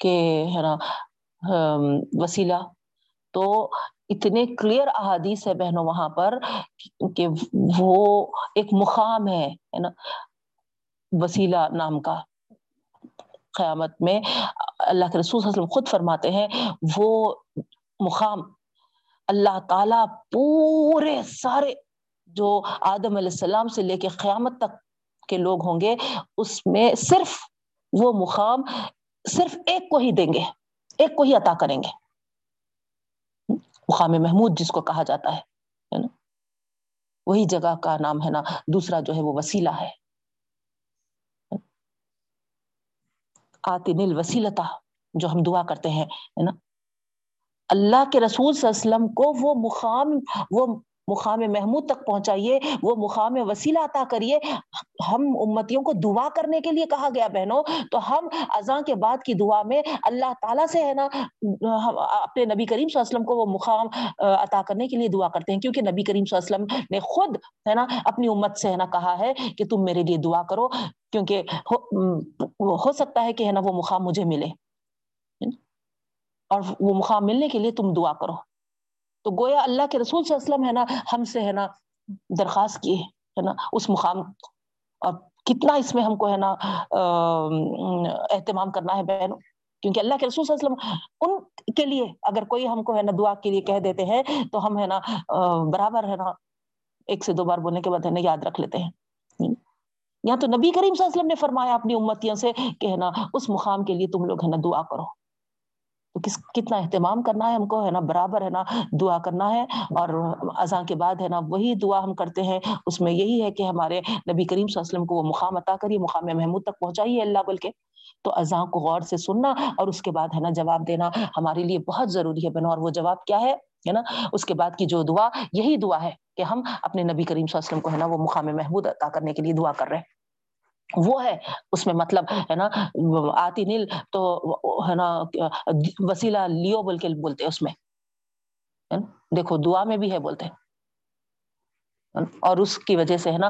کہ، ہے نا وسیلہ۔ تو اتنے کلیئر احادیث ہے بہنوں وہاں پر کہ وہ ایک مقام ہے نا، وسیلہ نام کا۔ قیامت میں اللہ کے رسول صلی اللہ علیہ وسلم خود فرماتے ہیں، وہ مقام اللہ تعالی پورے سارے جو آدم علیہ السلام سے لے کے قیامت تک کے لوگ ہوں گے، اس میں صرف وہ مقام صرف ایک کو ہی دیں گے، ایک کو ہی عطا کریں گے۔ مقام محمود جس کو کہا جاتا ہے وہی جگہ کا نام ہے نا، دوسرا جو ہے وہ وسیلہ ہے۔ آتی نل وسیلتا جو ہم دعا کرتے ہیں نا؟ اللہ کے رسول صلی اللہ علیہ وسلم کو وہ مقام، وہ مقام محمود تک پہنچائیے، وہ مقام وسیلہ عطا کریے۔ ہم امتیوں کو دعا کرنے کے لیے کہا گیا بہنوں، تو ہم اذان کے بعد کی دعا میں اللہ تعالیٰ سے ہے نا اپنے نبی کریم صلی اللہ علیہ وسلم کو وہ مقام عطا کرنے کے لیے دعا کرتے ہیں۔ کیونکہ نبی کریم صلی اللہ علیہ وسلم نے خود ہے نا اپنی امت سے ہے نا کہا ہے کہ تم میرے لیے دعا کرو، کیونکہ ہو سکتا ہے کہ ہے نا وہ مقام مجھے ملے۔ اور وہ مقام ملنے کے لیے تم دعا کرو۔ تو گویا اللہ کے رسول صلی اللہ علیہ وسلم ہے نا، ہم سے ہے نا درخواست کیے ہے نا اس مقام اور کتنا اس میں ہم کو ہے نا اہتمام کرنا ہے بہنوں۔ کیونکہ اللہ کے رسول صلی اللہ علیہ وسلم ان کے لیے اگر کوئی ہم کو ہے نا دعا کے لیے کہہ دیتے ہیں تو ہم ہے نا برابر ہے نا ایک سے دو بار بولنے کے بعد ہے نا یاد رکھ لیتے ہیں۔ یہاں تو نبی کریم صلی اللہ علیہ وسلم نے فرمایا اپنی امتیوں سے کہ ہے نا اس مقام کے لیے تم لوگ ہے نا دعا کرو۔ کس، کتنا اہتمام کرنا ہے ہم کو، ہے نا؟ برابر، ہے نا؟ دعا کرنا ہے اور اذان کے بعد، ہے نا؟ وہی دعا ہم کرتے ہیں۔ اس میں یہی ہے کہ ہمارے نبی کریم صلی اللہ علیہ وسلم کو وہ مقام عطا کریے، مقام محمود تک پہنچائیے اللہ بول کے تو اذان کو غور سے سننا اور اس کے بعد، ہے نا؟ جواب دینا ہمارے لیے بہت ضروری ہے بنا اور وہ جواب کیا ہے؟ ہے نا؟ اس کے بعد کی جو دعا، یہی دعا ہے کہ ہم اپنے نبی کریم صلی اللہ علیہ وسلم کو، ہے نا؟ وہ مقام محمود عطا کرنے کے لیے دعا کر رہے ہیں۔ وہ ہے، اس میں مطلب ہے نا، آتی نیل تو ہے نا، وسیلہ لیو بول کے بولتے اس میں۔ دیکھو، دعا میں بھی ہے بولتے اور اس کی وجہ سے ہے نا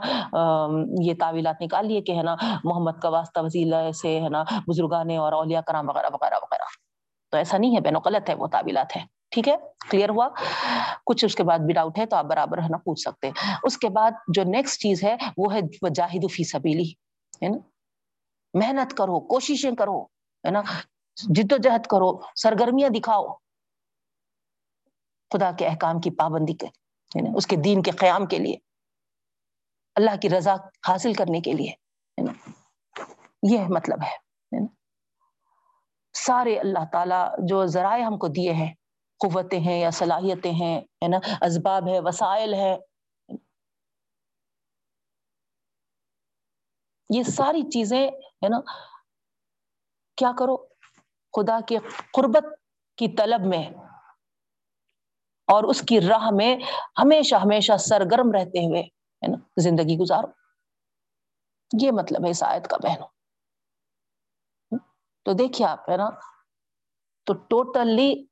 یہ تعویلات نکال لیے کہ ہے نا، محمد کا واسطہ وسیلہ سے ہے نا بزرگانے اور اولیاء کرام وغیرہ وغیرہ وغیرہ۔ تو ایسا نہیں ہے بینو غلط ہے، وہ تعویلات ہے ٹھیک ہے؟ کلیئر ہوا؟ کچھ اس کے بعد بھی ڈاؤٹ ہے تو آپ برابر ہے نا پوچھ سکتے ہیں۔ اس کے بعد جو نیکسٹ چیز ہے، وہ ہے جاہد فی سبیلی۔ ہے نا؟ محنت کرو، کوششیں کرو، ہے نا؟ جد و جہد کرو، سرگرمیاں دکھاؤ۔ خدا کے احکام کی پابندی کے اس کے دین کے قیام کے لیے، اللہ کی رضا حاصل کرنے کے لیے یہ مطلب ہے سارے اللہ تعالی جو ذرائع ہم کو دیے ہیں، قوتیں ہیں یا صلاحیتیں ہیں، ہے نا؟ اسباب ہے وسائل ہے یہ ساری چیزیں، ہے نا، کیا کرو؟ خدا کے قربت کی طلب میں اور اس کی راہ میں ہمیشہ ہمیشہ سرگرم رہتے ہوئے، ہے نا، زندگی گزارو۔ یہ مطلب ہے اس آیت کا بہنوں۔ تو دیکھیے آپ، ہے نا، تو ٹوٹلی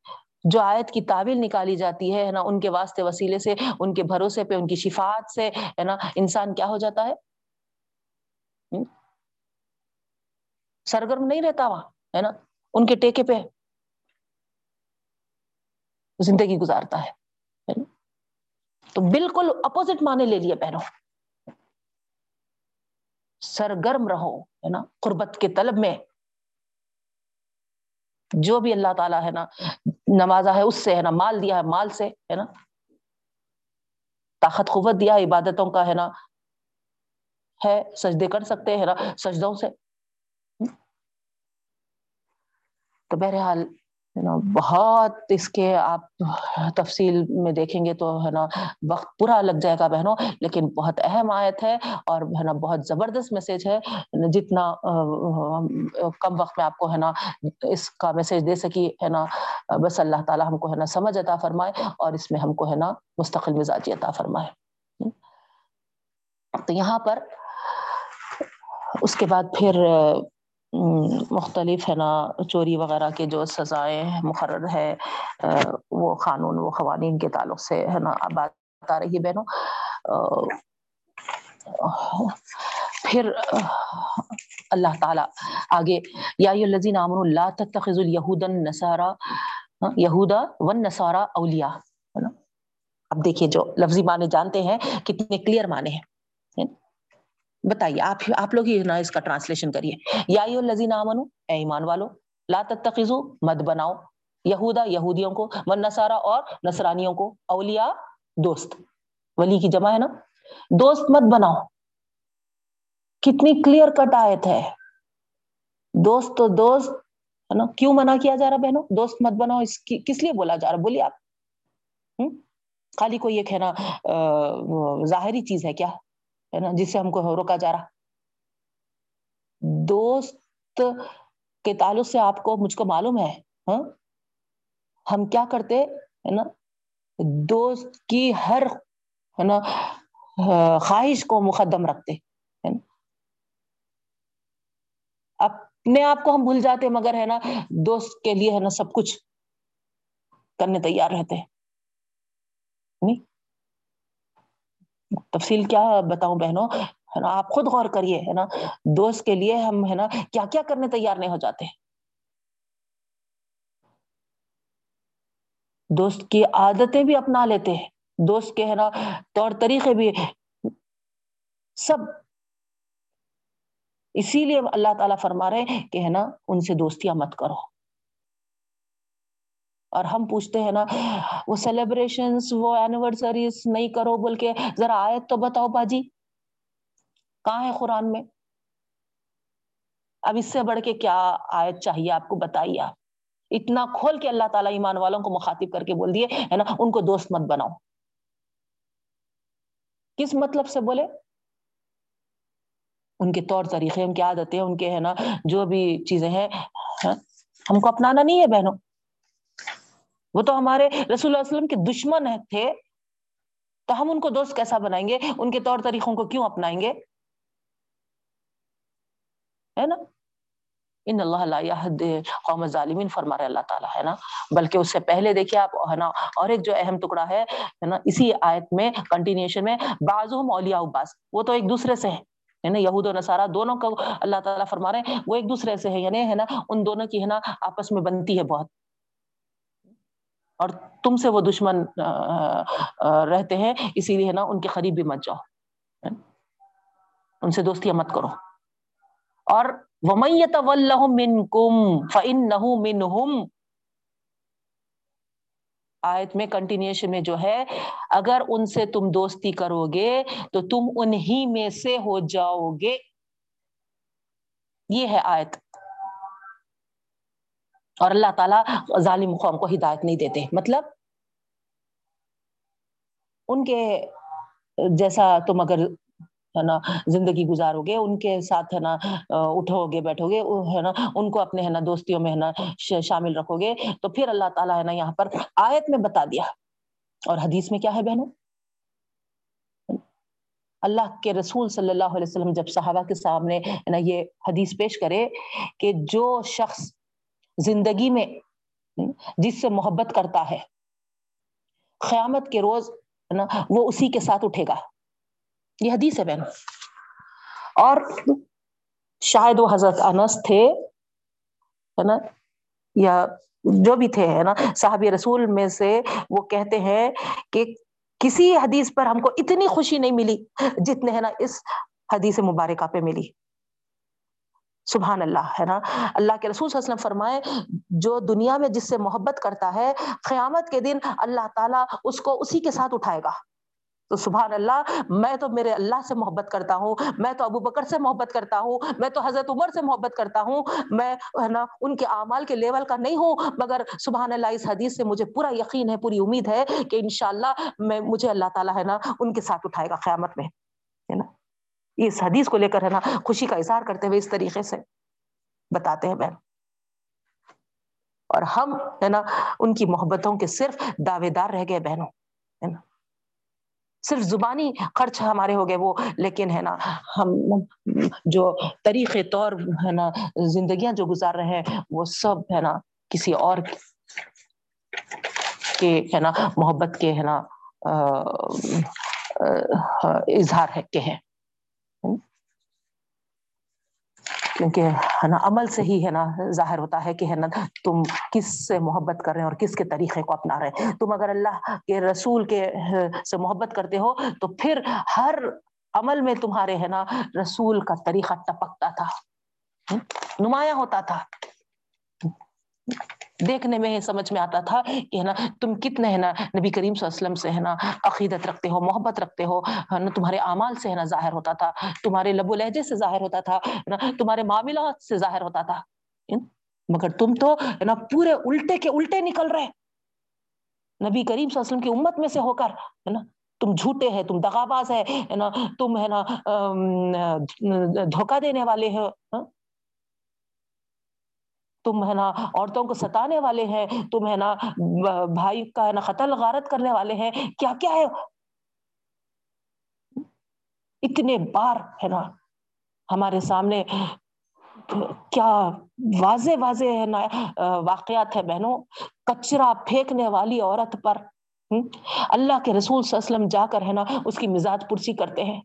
جو آیت کی تعویل نکالی جاتی ہے نا، ان کے واسطے وسیلے سے، ان کے بھروسے پہ، ان کی شفاعت سے، ہے نا، انسان کیا ہو جاتا ہے؟ سرگرم نہیں رہتا وہاں، ہے نا؟ ان کے ٹیکے پہ زندگی گزارتا ہے تو بالکل اپوزٹ مانے لے لیے پہنو سرگرم رہو، ہے نا؟ قربت کے طلب میں۔ جو بھی اللہ تعالیٰ، ہے نا، نوازا ہے، اس سے، ہے نا، مال دیا ہے، مال سے، ہے نا؟ طاقت، قوت دیا ہے، عبادتوں کا، ہے نا؟ ہے، سجدے کر سکتے ہیں نا سجدوں سے۔ تو بہرحال بہت اس کے آپ تفصیل میں دیکھیں گے تو ہے نا وقت پورا لگ جائے گا بہنوں، لیکن بہت اہم آیت ہے اور ہے نا بہت زبردست میسج ہے۔ جتنا uh، کم وقت میں آپ کو ہے نا اس کا میسج دے سکی ہے نا بس اللہ تعالیٰ ہم کو ہے نا سمجھ عطا فرمائے اور اس میں ہم کو ہے نا مستقل مزاجی عطا فرمائے۔ تو یہاں پر اس کے بعد پھر مختلف ہے نا، چوری وغیرہ کے جو سزائیں مقرر ہے وہ قانون، وہ قوانین کے تعلق سے ہے نا بات آ رہی ہے بہنوں پھر اللہ تعالیٰ آگے، یا الذین آمنوا لا تتخذوا اليهود النصارى یہودا والنصارى اولیاء۔ ہے نا؟ اب دیکھیے جو لفظی معنی جانتے ہیں، کتنے کلیئر معنی ہیں۔ بتائیے، آپ آپ لوگ ہی نا اس کا ٹرانسلیشن کریے۔ یا الذین آمنوا اے ایمان والو، لا تتخذوا مت بناؤ۔ یہودا، یہودیوں کو والنصارى اور نصرانیوں کو، اولیاء، دوست۔ ولی کی جمع ہے نا؟ دوست مت بناؤ۔ کتنی کلیئر کٹ آیت ہے۔ دوست تو دوست، ہے نا؟ کیوں منع کیا جا رہا بہنوں؟ دوست مت بناؤ۔ اس کی کس لیے بولا جا رہا بولیے آپ۔ خالی کوئی ایک ہے نا ظاہری چیز ہے کیا؟ ہے نا، جس سے ہم کو روکا جا رہا دوست کے تعلق سے آپ کو، مجھ کو معلوم ہے ہاں؟ ہم کیا کرتے، ہے نا؟ دوست کی ہر، ہے نا، خواہش کو مقدم رکھتے اپنے آپ کو ہم بھول جاتے، مگر، ہے نا، دوست کے لیے، ہے نا، سب کچھ کرنے تیار رہتے۔ نہیں؟ تفصیل کیا بتاؤں بہنوں؟ ہے نا، آپ خود غور کریے، ہے نا، دوست کے لیے ہم، ہے نا، کیا کیا کرنے تیار نہیں ہو جاتے۔ دوست کی عادتیں بھی اپنا لیتے ہیں دوست کے، ہے نا، طور طریقے بھی سب۔ اسی لیے اللہ تعالیٰ فرما رہے ہیں کہ، ہے نا، ان سے دوستیاں مت کرو۔ اور ہم پوچھتے ہیں نا، وہ سیلیبریشن وہ اینیورسریز نہیں کرو بول کے ذرا آیت تو بتاؤ باجی۔ کہاں ہے قرآن میں؟ اب اس سے بڑھ کے کیا آیت چاہیے آپ کو؟ بتائیے آپ۔ اتنا کھول کے اللہ تعالیٰ ایمان والوں کو مخاطب کر کے بول دیے، ہے نا؟ ان کو دوست مت بناؤ۔ کس مطلب سے بولے؟ ان کے طور طریقے، ان کی عادتیں، ان کے، ہے نا، جو بھی چیزیں ہیں ہاں؟ ہم کو اپنانا نہیں ہے بہنوں۔ وہ تو ہمارے رسول اللہ علیہ وسلم کے دشمن تھے، تو ہم ان کو دوست کیسا بنائیں گے؟ ان کے طور طریقوں کو کیوں اپنائیں گے؟ ہے نا؟ ان اللہ قوم ظالمین فرما رہے اللہ تعالیٰ، ہے نا؟ بلکہ اس سے پہلے دیکھیے آپ، ہے نا؟ اور ایک جو اہم ٹکڑا ہے نا؟ اسی آیت میں کنٹینیوشن میں، بعضهم اولیاء بعض، وہ تو ایک دوسرے سے ہے نا؟ یہود و نصارہ دونوں کو اللہ تعالیٰ فرما رہے ہیں، وہ ایک دوسرے سے ہے یعنی ہے نا؟ ان دونوں کی، ہے نا، آپس میں بنتی ہے بہت۔ اور تم سے وہ دشمن رہتے ہیں، اسی لیے نا ان کے قریب بھی مت جاؤ۔ ہاں؟ ان سے دوستیاں مت کرو۔ اور آیت میں کنٹینیوشن میں جو ہے، اگر ان سے تم دوستی کرو گے تو تم انہی میں سے ہو جاؤ گے یہ ہے آیت۔ اور اللہ تعالیٰ ظالم قوم کو ہدایت نہیں دیتے۔ مطلب ان کے جیسا تم اگر ہے نا زندگی گزارو گے، ان کے ساتھ ہے نا اٹھو گے، بیٹھو گے ہے نا، ان کو اپنے ہے نا دوستیوں میں ہے نا شامل رکھو گے۔ تو پھر اللہ تعالیٰ ہے نا یہاں پر آیت میں بتا دیا۔ اور حدیث میں کیا ہے بہنوں؟ اللہ کے رسول صلی اللہ علیہ وسلم جب صحابہ کے سامنے ہے نا یہ حدیث پیش کرے کہ جو شخص زندگی میں جس سے محبت کرتا ہے، قیامت کے روز نا وہ اسی کے ساتھ اٹھے گا۔ یہ حدیث ہے بہن۔ اور شاید وہ حضرت انس تھے، ہے نا، یا جو بھی تھے، ہے نا، صحابی رسول میں سے وہ کہتے ہیں کہ کسی حدیث پر ہم کو اتنی خوشی نہیں ملی جتنے، ہے نا، اس حدیث مبارکہ پہ ملی۔ سبحان اللہ، ہے نا؟ اللہ کے رسول صلی اللہ علیہ وسلم فرمائے، جو دنیا میں جس سے محبت کرتا ہے، قیامت کے دن اللہ تعالیٰ اس کو اسی کے ساتھ اٹھائے گا۔ تو سبحان اللہ، میں تو میرے اللہ سے محبت کرتا ہوں، میں تو ابو بکر سے محبت کرتا ہوں، میں تو حضرت عمر سے محبت کرتا ہوں، میں، ہے نا، ان کے اعمال کے لیول کا نہیں ہوں، مگر سبحان اللہ، اس حدیث سے مجھے پورا یقین ہے، پوری امید ہے کہ انشاءاللہ میں، مجھے اللہ تعالیٰ، ہے نا، ان کے ساتھ اٹھائے گا قیامت میں، ہے نا؟ اس حدیث کو لے کر ہے نا، خوشی کا اظہار کرتے ہوئے اس طریقے سے بتاتے ہیں بہن۔ اور ہم ہے نا، ان کی محبتوں کے صرف دعوے دار رہ گئے بہنوں، ہے نا۔ صرف زبانی خرچ ہمارے ہو گئے وہ، لیکن ہے نا، ہم جو طریقے طور ہے نا، زندگیاں جو گزار رہے ہیں، وہ سب ہے نا کسی اور کے ہے نا، محبت کے ہے نا اظہار ہے کہ ہیں۔ کیونکہ ہے نا، عمل سے ہی ہے نا ظاہر ہوتا ہے کہ ہے نا، تم کس سے محبت کر رہے ہیں اور کس کے طریقے کو اپنا رہے ہیں۔ تم اگر اللہ کے رسول کے سے محبت کرتے ہو تو پھر ہر عمل میں تمہارے ہے نا رسول کا طریقہ ٹپکتا تھا۔ نمایاں ہوتا تھا۔ دیکھنے میں سمجھ میں آتا تھا کہ ہے نا، تم کتنے ہے نا نبی کریم صلی اللہ علیہ وسلم سے ہے نا عقیدت رکھتے ہو، محبت رکھتے ہو نا تمہارے اعمال سے ہے نا ظاہر ہوتا تھا، تمہارے لب و لہجے سے ظاہر ہوتا تھا نا تمہارے معاملات سے ظاہر ہوتا تھا۔ مگر تم تو ہے نا پورے الٹے کے الٹے نکل رہے۔ نبی کریم صلی اللہ علیہ وسلم کی امت میں سے ہو کر، ہے نا، تم جھوٹے ہیں، تم دغاباز ہے نا، تم ہے نا دھوکہ دینے والے ہو ہاں۔ تم ہے نا عورتوں کو ستانے والے ہیں، تم ہے نا بھائی کا ہے نا قتل غارت کرنے والے ہیں، کیا کیا ہے؟ اتنے بار ہے نا ہمارے سامنے کیا واضح واضح ہے نا واقعات ہے بہنوں، کچرا پھینکنے والی عورت پر اللہ کے رسول صلی اللہ علیہ وسلم جا کر ہے نا اس کی مزاج پرسی کرتے ہیں۔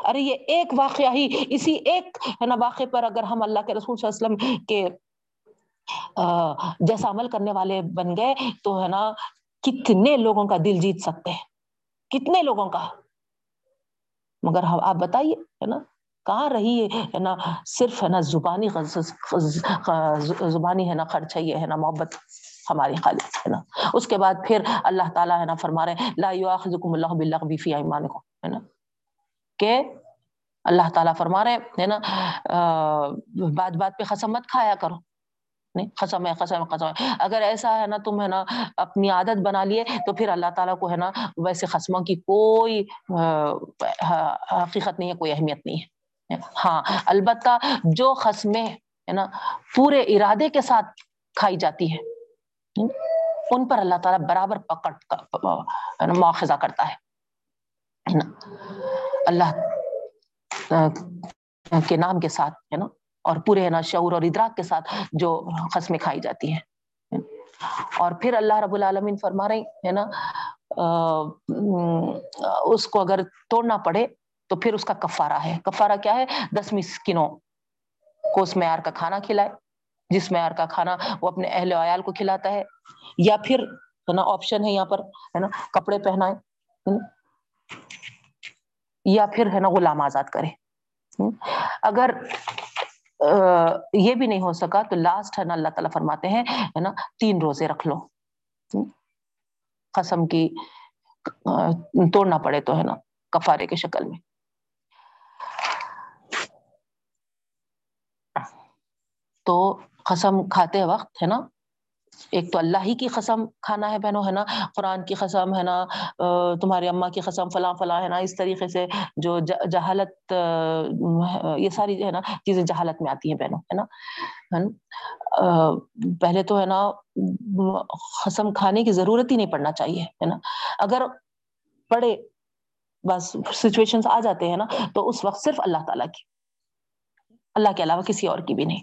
ارے یہ ایک واقعہ ہی، اسی ایک ہے نا واقعے پر اگر ہم اللہ کے رسول صلی اللہ علیہ وسلم کے جیسا عمل کرنے والے بن گئے تو ہے نا، کتنے لوگوں کا دل جیت سکتے ہیں؟ کتنے لوگوں کا؟ مگر آپ بتائیے، ہے نا، کہاں رہی ہے نا، صرف ہے نا زبانی زبانی ہے نا خرچ ہے، یہ ہے نا محبت ہماری خالص ہے نا۔ اس کے بعد پھر اللہ تعالیٰ ہے نا فرما رہے لا یؤاخذکم اللہ باللغو فی ایمانکم، ہے نا۔ کہ اللہ تعالیٰ فرما رہے ہیں نا بات بات پہ قسم مت کھایا کرو۔ نہیں خسم ہے خسم ہے خسم ہے۔ اگر ایسا ہے نا، تم ہے نا اپنی عادت بنا لیے، تو پھر اللہ تعالیٰ کو ہے نا ویسے خسموں کی کوئی حقیقت نہیں ہے، کوئی اہمیت نہیں ہے۔ ہاں البتہ جو خسمیں ہے نا پورے ارادے کے ساتھ کھائی جاتی ہے ان پر اللہ تعالیٰ برابر پکڑ مواخذہ کرتا ہے۔ اللہ کے نام کے ساتھ، ہے نا اور پورے ہے نا شعور اور ادراک کے ساتھ جو قسمیں کھائی جاتی ہیں۔ اور پھر اللہ رب العالمین فرما رہی ہے نا اس کو اگر توڑنا پڑے تو پھر اس کا کفارہ ہے۔ کفارہ کیا ہے؟ دس مسکنوں کو اس معیار کا کھانا کھلائے۔ جس معیار کا کھانا وہ اپنے اہل و عیال کو کھلاتا ہے۔ یا پھر، ہے نا آپشن ہے یہاں پر، ہے نا، کپڑے پہنائے۔ یا پھر، ہے نا، غلام آزاد کرے۔ اگر یہ بھی نہیں ہو سکا۔ تو لاسٹ ہے نا، اللہ تعالیٰ فرماتے ہیں، ہے نا، تین روزے رکھ لو۔ قسم کی توڑنا پڑے تو، ہے نا، کفارے کی شکل میں۔ تو قسم کھاتے وقت، ہے نا ایک تو اللہ ہی کی قسم کھانا ہے بہنوں، ہے نا؟ قرآن کی قسم، ہے نا؟ تمہاری اماں کی قسم، فلاں فلاں، ہے نا؟ اس طریقے سے جو جہالت یہ ساری، ہے نا، چیزیں جہالت میں آتی ہیں بہنوں، ہے نا؟ پہلے تو، ہے نا، قسم کھانے کی ضرورت ہی نہیں پڑنا چاہیے، ہے نا؟ اگر پڑے، بس سچویشن آ جاتے ہیں نا؟ تو اس وقت صرف اللہ تعالیٰ کی، اللہ کے علاوہ کسی اور کی بھی نہیں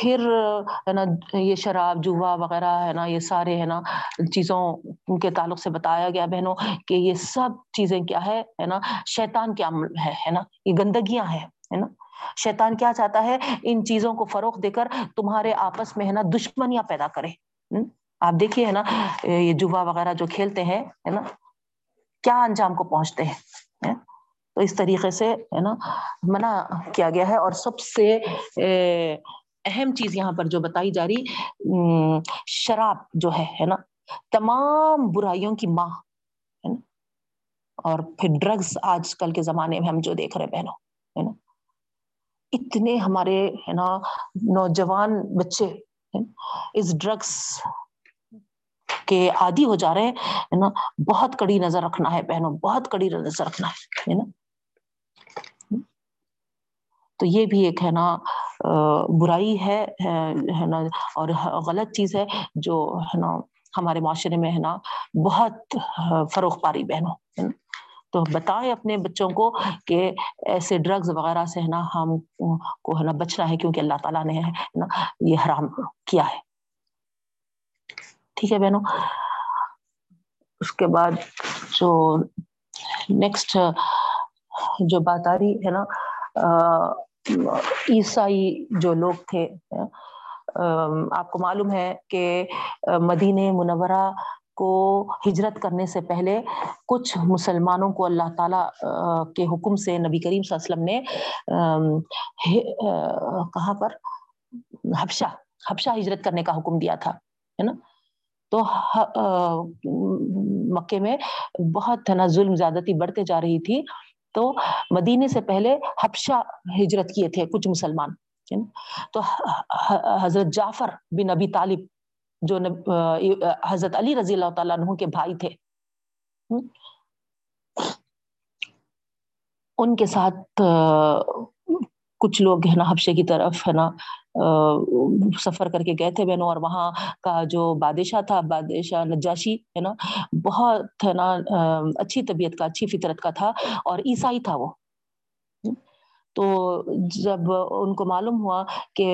پھر، ہے نا، یہ شراب جوا وغیرہ، ہے نا، یہ سارے، ہے نا، چیزوں کے تعلق سے بتایا گیا بہنوں کہ یہ سب چیزیں کیا ہے ہے نا، شیطان کے عمل ہے ہے نا، یہ گندگیاں ہیں، ہے نا۔ شیطان کیا چاہتا ہے؟ ان چیزوں کو فروغ دے کر تمہارے آپس میں، ہے نا، دشمنیاں پیدا کرے۔ آپ دیکھیے، ہے نا، یہ جوا وغیرہ جو کھیلتے ہیں، ہے نا، کیا انجام کو پہنچتے ہیں؟ تو اس طریقے سے، ہے نا، منع کیا گیا ہے۔ اور سب سے اہم چیز یہاں پر جو بتائی جا رہی شراب جو ہے ہے نا؟ تمام برائیوں کی ماں، ہے نا؟ اور پھر ڈرگس آج کل کے زمانے میں ہم جو دیکھ رہے بہنوں، ہے نا؟ اتنے ہمارے، ہے نا، نوجوان بچے اس ڈرگس کے عادی ہو جا رہے ہیں نا؟ بہت کڑی نظر رکھنا ہے بہنوں، بہت کڑی نظر رکھنا ہے نا؟ تو یہ بھی ایک ہے نا برائی ہے نا، اور غلط چیز ہے جو ہے نا ہمارے معاشرے میں ہے نا بہت فروغ پاری بہنوں تو بتائیں اپنے بچوں کو کہ ایسے ڈرگز وغیرہ سے ہے نا ہم کو ہے نا بچنا ہے کیونکہ اللہ تعالیٰ نے ہے نا یہ حرام کیا ہے۔ ٹھیک ہے بہنوں۔ اس کے بعد جو نیکسٹ جو بات آ رہی ہے نا عیسائی جو لوگ تھے آپ کو معلوم ہے کہ مدین منورہ کو ہجرت کرنے سے پہلے کچھ مسلمانوں کو اللہ تعالیٰ کے حکم سے نبی کریم صلی اللہ علیہ وسلم نے کہاں پر؟ حبشہ حبشہ ہجرت کرنے کا حکم دیا تھا، ہے نا؟ تو مکے میں بہت ہے نا، ظلم زیادتی بڑھتے جا رہی تھی۔ تو مدینے سے پہلے حبشہ ہجرت کیے تھے کچھ مسلمان تو حضرت جعفر بن ابی طالب جو حضرت علی رضی اللہ تعالیٰ عنہ کے بھائی تھے ان کے ساتھ کچھ لوگ، ہے نا حبشے کی طرف، ہے نا سفر کر کے گئے تھے بہنوں، اور وہاں کا جو بادشاہ تھا، بادشاہ نجاشی، ہے نا، بہت، ہے نا اچھی طبیعت کا، اچھی فطرت کا تھا، اور عیسائی تھا وہ۔ تو جب ان کو معلوم ہوا کہ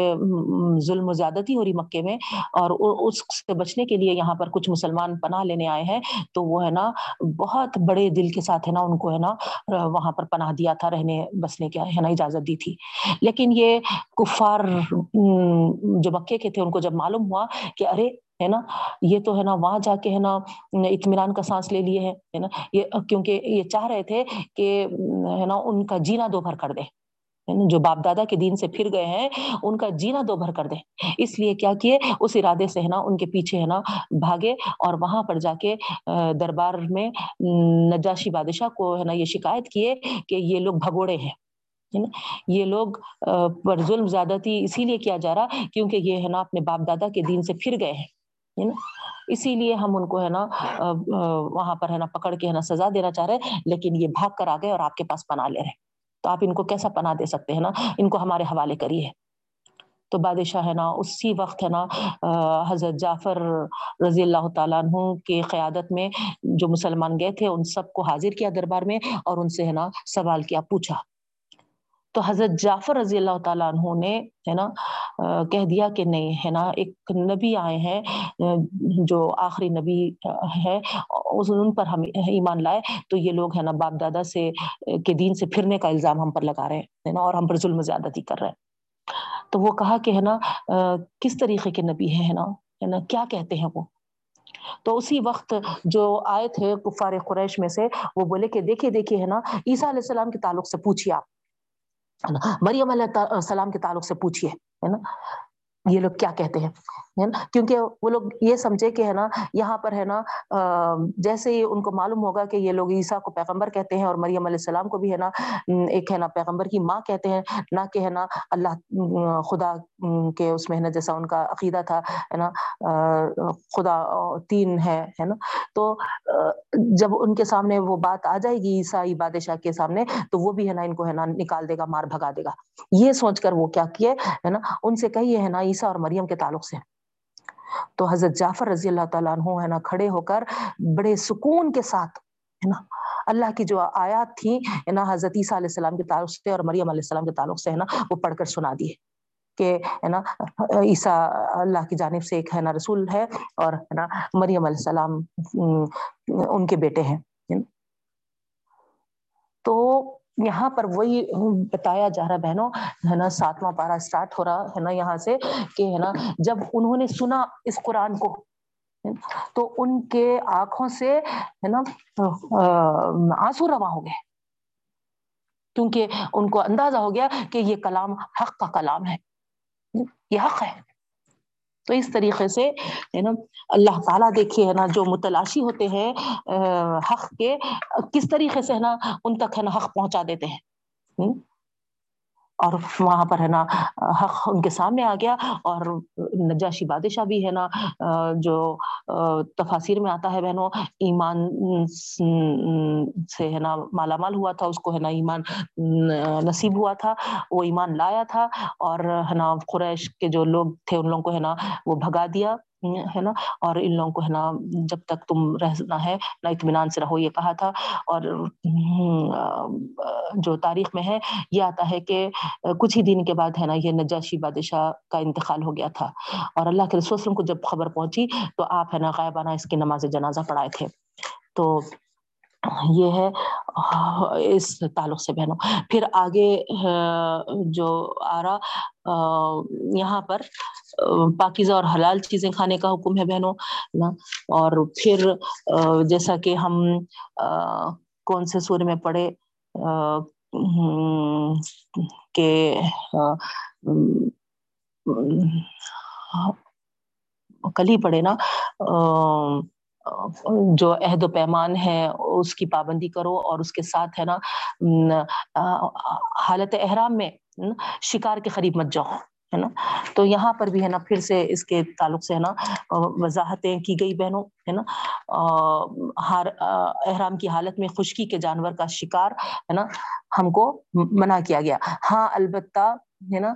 ظلم و زیادتی ہو رہی مکے میں اور اس سے بچنے کے لیے یہاں پر کچھ مسلمان پناہ لینے آئے ہیں، تو وہ ہے نا بہت بڑے دل کے ساتھ ہے نا ان کو ہے نا وہاں پر پناہ دیا تھا، رہنے بسنے کے ہے نا اجازت دی تھی۔ لیکن یہ کفار جو مکے کے تھے، ان کو جب معلوم ہوا کہ ارے، ہے نا، یہ تو ہے نا وہاں جا کے ہے نا اطمینان کا سانس لے لیے ہے نا، یہ کیونکہ یہ چاہ رہے تھے کہ ہے نا ان کا جینا دو بھر کر دے۔ یعنی جو باپ دادا کے دین سے پھر گئے ہیں، ان کا جینا دو بھر کر دے اس لیے کیا کیے؟ اس ارادے سے ہے نا، ان کے پیچھے ہے نا بھاگے اور وہاں پر جا کے دربار میں نجاشی بادشاہ کو ہے نا یہ شکایت کیے کہ یہ لوگ بھگوڑے ہیں۔ یہ لوگ پر ظلم زیادتی اسی لیے کیا جا رہا، کیونکہ یہ ہے نا اپنے باپ دادا کے دین سے پھر گئے ہیں۔ اسی لیے ہم ان کو ہے نا وہاں پر ہے نا پکڑ کے ہے نا سزا دینا چاہ رہے لیکن یہ بھاگ کر آ گئے اور آپ کے پاس پناہ لے رہے تو آپ ان کو کیسا پناہ دے سکتے ہیں نا؟ ان کو ہمارے حوالے کریے۔ تو بادشاہ ہے نا، اسی وقت ہے نا حضرت جعفر رضی اللہ تعالیٰ عنہ کے قیادت میں جو مسلمان گئے تھے، ان سب کو حاضر کیا دربار میں اور ان سے ہے نا سوال کیا، پوچھا۔ تو حضرت جعفر رضی اللہ تعالیٰ عنہ نے، ہے نا کہہ دیا کہ نہیں، ہے نا، ایک نبی آئے ہیں جو آخری نبی ہے ان پر ہم ایمان لائے، تو یہ لوگ، ہے نا، باپ دادا سے کے دین سے پھرنے کا الزام ہم پر لگا رہے ہیں نا، اور ہم پر ظلم زیادتی کر رہے ہیں۔ تو وہ کہا کہ، ہے نا کس طریقے کے نبی ہے نا ہے نا، کیا کہتے ہیں وہ؟ تو اسی وقت جو آئے تھے کفار قریش میں سے، وہ بولے کہ دیکھیے دیکھیے، ہے نا، عیسیٰ علیہ السلام کے تعلق سے پوچھیے آپ۔ مریم علیہ السلام کے تعلق سے پوچھیے ہے نا؟ یہ لوگ کیا کہتے ہیں؟ یعنی کیونکہ وہ لوگ یہ سمجھے کہ ہے نا، یہاں پر ہے نا جیسے ہی ان کو معلوم ہوگا کہ یہ لوگ عیسیٰ کو پیغمبر کہتے ہیں اور مریم علیہ السلام کو بھی ہے نا ایک ہے نا پیغمبر کی ماں کہتے ہیں، نہ کہ ہے نا اللہ خدا کے اس میں ہے نا جیسا ان کا عقیدہ تھا، ہے نا خدا تین ہے ہے نا۔ تو جب ان کے سامنے وہ بات آ جائے گی، عیسائی بادشاہ کے سامنے، تو وہ بھی ہے نا ان کو ہے نا نکال دے گا، مار بھگا دے گا۔ یہ سوچ کر وہ کیا کیے، ہے نا، ان سے کہیے ہے نا عیسیٰ اور مریم کے تعلق سے۔ تو حضرت جعفر رضی اللہ تعالیٰ عنہ ہے نا، کھڑے ہو کر بڑے سکون کے ساتھ ہے نا، اللہ کی جو آیات تھی ہے نا، حضرت عیسیٰ علیہ السلام کے تعلق سے اور مریم علیہ السلام کے تعلق سے ہے نا، وہ پڑھ کر سنا دیے کہ ہے نا، عیسیٰ اللہ کی جانب سے ایک ہے نا رسول ہے اور ہے نا مریم علیہ السلام ان کے بیٹے ہیں۔ تو یہاں پر وہی بتایا جا رہا بہنوں، ہے نا، ساتواں پارا اسٹارٹ ہو رہا ہے نا یہاں سے کہ، ہے نا، جب انہوں نے سنا اس قرآن کو، تو ان کے آنکھوں سے، ہے نا، آنسو رواں ہو گئے۔ کیونکہ ان کو اندازہ ہو گیا کہ یہ کلام حق کا کلام ہے۔ یہ حق ہے۔ تو اس طریقے سے ہے نا اللہ تعالیٰ دیکھیے ہے نا جو متلاشی ہوتے ہیں حق کے، کس طریقے سے ہے نا ان تک ہے نا حق پہنچا دیتے ہیں۔ اور وہاں پر ہے نا، حق ان کے سامنے آ گیا اور نجاشی بادشاہ بھی ہے نا جو تفاصیر میں آتا ہے بہنوں، ایمان سے ہے نا مالا مال ہوا تھا، اس کو ہے نا ایمان نصیب ہوا تھا، وہ ایمان لایا تھا اور ہے نا قریش کے جو لوگ تھے، ان لوگوں کو ہے نا وہ بھگا دیا۔ ہے نا؟ اور ان لوگوں کو ہے نا، جب تک تم رہنا ہے، نہ اطمینان سے رہو، یہ کہا تھا۔ اور جو تاریخ میں ہے، یہ آتا ہے کہ کچھ ہی دن کے بعد ہے نا، یہ نجاشی بادشاہ کا انتقال ہو گیا تھا۔ اور اللہ کے رسول وسلم کو جب خبر پہنچی، تو آپ ہے نا غائبانہ اس کی نماز جنازہ پڑھائے تھے۔ تو یہ ہے، اس تعلق سے بہنوں۔ پھر آگے جو آ رہا یہاں پر پاکیزہ اور حلال چیزیں کھانے کا حکم ہے بہنوں نا؟ اور پھر جیسا کہ ہم کون سے سور میں پڑھے؟ کہ کل ہی پڑھے نا؟ جو عہد و پیمان ہے، اس کی پابندی کرو اور اس کے ساتھ، ہے نا؟ حالت احرام میں شکار کے قریب مت جاؤ۔ ہے نا؟ تو یہاں پر بھی ہے نا، پھر سے اس کے تعلق سے ہے نا وضاحتیں کی گئی بہنوں، ہے نا؟ احرام کی حالت میں خشکی کے جانور کا شکار، ہے نا، ہم کو منع کیا گیا۔ ہاں البتہ ہے نا،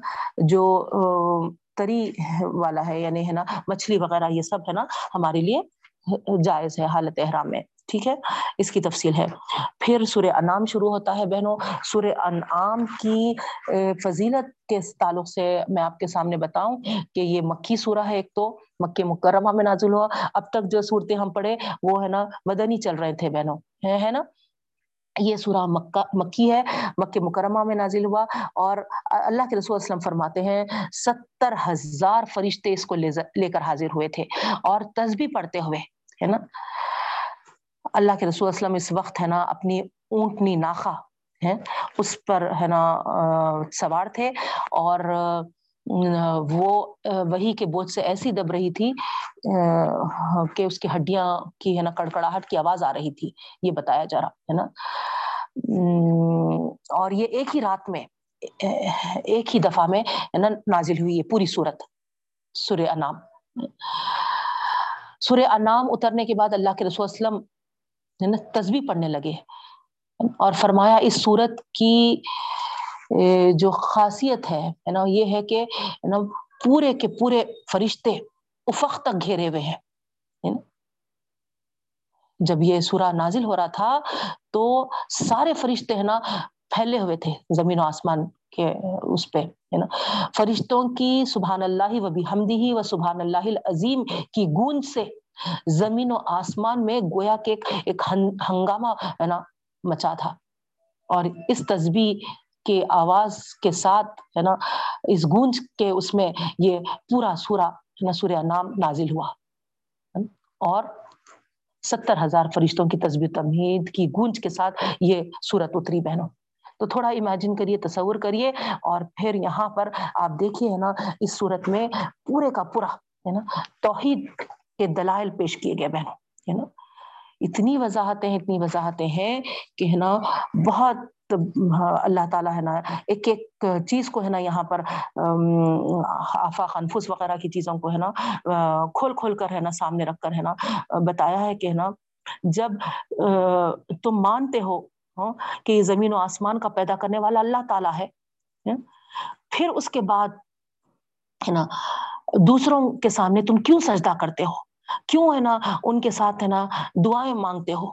جو تری والا ہے یعنی ہے نا، مچھلی وغیرہ، یہ سب ہے نا، ہمارے لیے جائز ہے حالت احرام میں۔ ٹھیک ہے؟ اس کی تفصیل ہے۔ پھر سورہ انعام شروع ہوتا ہے بہنوں۔ سورہ انعام کی فضیلت کے تعلق سے میں آپ کے سامنے بتاؤں کہ یہ مکی سورہ ہے ایک تو، مکہ مکرمہ میں نازل ہوا۔ اب تک جو صورتیں ہم پڑھے، وہ ہے نا، مدنی چل رہے تھے بہنوں۔ ہے نا؟ یہ سورہ مکہ، مکی ہے، مکہ مکرمہ میں نازل ہوا۔ اور اللہ کے رسول وسلم فرماتے ہیں، ستر ہزار فرشتے اس کو لے کر حاضر ہوئے تھے۔ اور تسبیح پڑھتے ہوئے، ہے نا؟ اللہ کے رسول وسلم اس وقت ہے نا اپنی اونٹنی ناخا ہے اس پر ہے نا سوار تھے اور وہ وہی کے بوجھ سے ایسی دب رہی تھی کہ اس کی ہڈیاں کی ہے نا کڑکڑاہٹ کی آواز آ رہی تھی، یہ بتایا جا رہا ہے نا۔ اور یہ ایک ہی رات میں، ایک ہی دفعہ میں ہے نا نازل ہوئی ہے پوری صورت، سورہ انام سورہ انام اترنے کے بعد اللہ کے رسول وسلم تصویر پڑھنے لگے۔ اور فرمایا، اس صورت کی جو خاصیت ہے نا، یہ ہے کہ نا، پورے کے پورے فرشتے افق تک گھیرے ہوئے ہیں۔ جب یہ سورہ نازل ہو رہا تھا، تو سارے فرشتے، ہے نا، پھیلے ہوئے تھے زمین و آسمان کے، اس پہ، ہے نا۔ فرشتوں کی سبحان اللہ و بحمدی و سبحان اللہ العظیم کی گونج سے زمین و آسمان میں گویا کے ایک ہنگامہ، ہے نا، مچا تھا۔ اور اس تسبیح کے آواز کے ساتھ، ہے نا، اس گونج کے اس میں یہ پورا سورا ہے نا، سورہ نام نازل ہوا۔ اور ستر ہزار فرشتوں کی تصویر تمہید کی گونج کے ساتھ یہ صورت اتری، بہنوں۔ تو تھوڑا امیجن کریے، تصور کریے۔ اور پھر یہاں پر آپ دیکھیے، ہے نا، اس صورت میں پورے کا پورا، ہے نا، توحید کے دلائل پیش کیے گئے بہنوں ہے نا اتنی وضاحتیں اتنی وضاحتیں ہیں کہ ہے نا، بہت ہاں، اللہ تعالیٰ ہے نا، ایک ایک چیز کو ہے نا یہاں پر آفاق انفس وغیرہ کی چیزوں کو ہے نا کھول کھول کر ہے نا سامنے رکھ کر ہے نا، بتایا ہے کہ ہے نا، جب تم مانتے ہو ہاں، کہ یہ زمین و آسمان کا پیدا کرنے والا اللہ تعالیٰ ہے ہاں، پھر اس کے بعد ہے نا، دوسروں کے سامنے تم کیوں سجدہ کرتے ہو؟ کیوں ہے نا ان کے ساتھ ہے نا دعائیں مانگتے ہو؟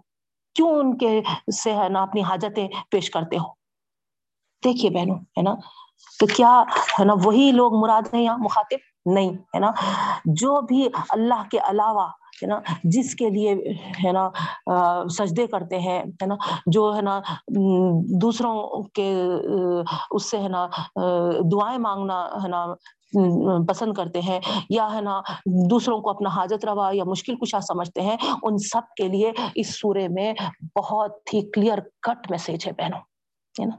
کیوں ان کے سے ہے نا اپنی حاجتیں پیش کرتے ہو؟ دیکھیے بہنوں، ہے نا؟ تو کیا ہے نا وہی لوگ مراد ہیں یا مخاطب؟ نہیں، ہے نا؟ جو بھی اللہ کے علاوہ ہے نا، جس کے لیے ہے نا سجدے کرتے ہیں، ہے نا، جو ہے نا دوسروں کے اس سے ہے نا دعائیں مانگنا ہے نا پسند کرتے ہیں یا ہے نا، دوسروں کو اپنا حاجت روا یا مشکل کشا سمجھتے ہیں، ان سب کے لیے اس سورے میں بہت ہی کلیئر کٹ میسج ہے بہنوں، ہے نا۔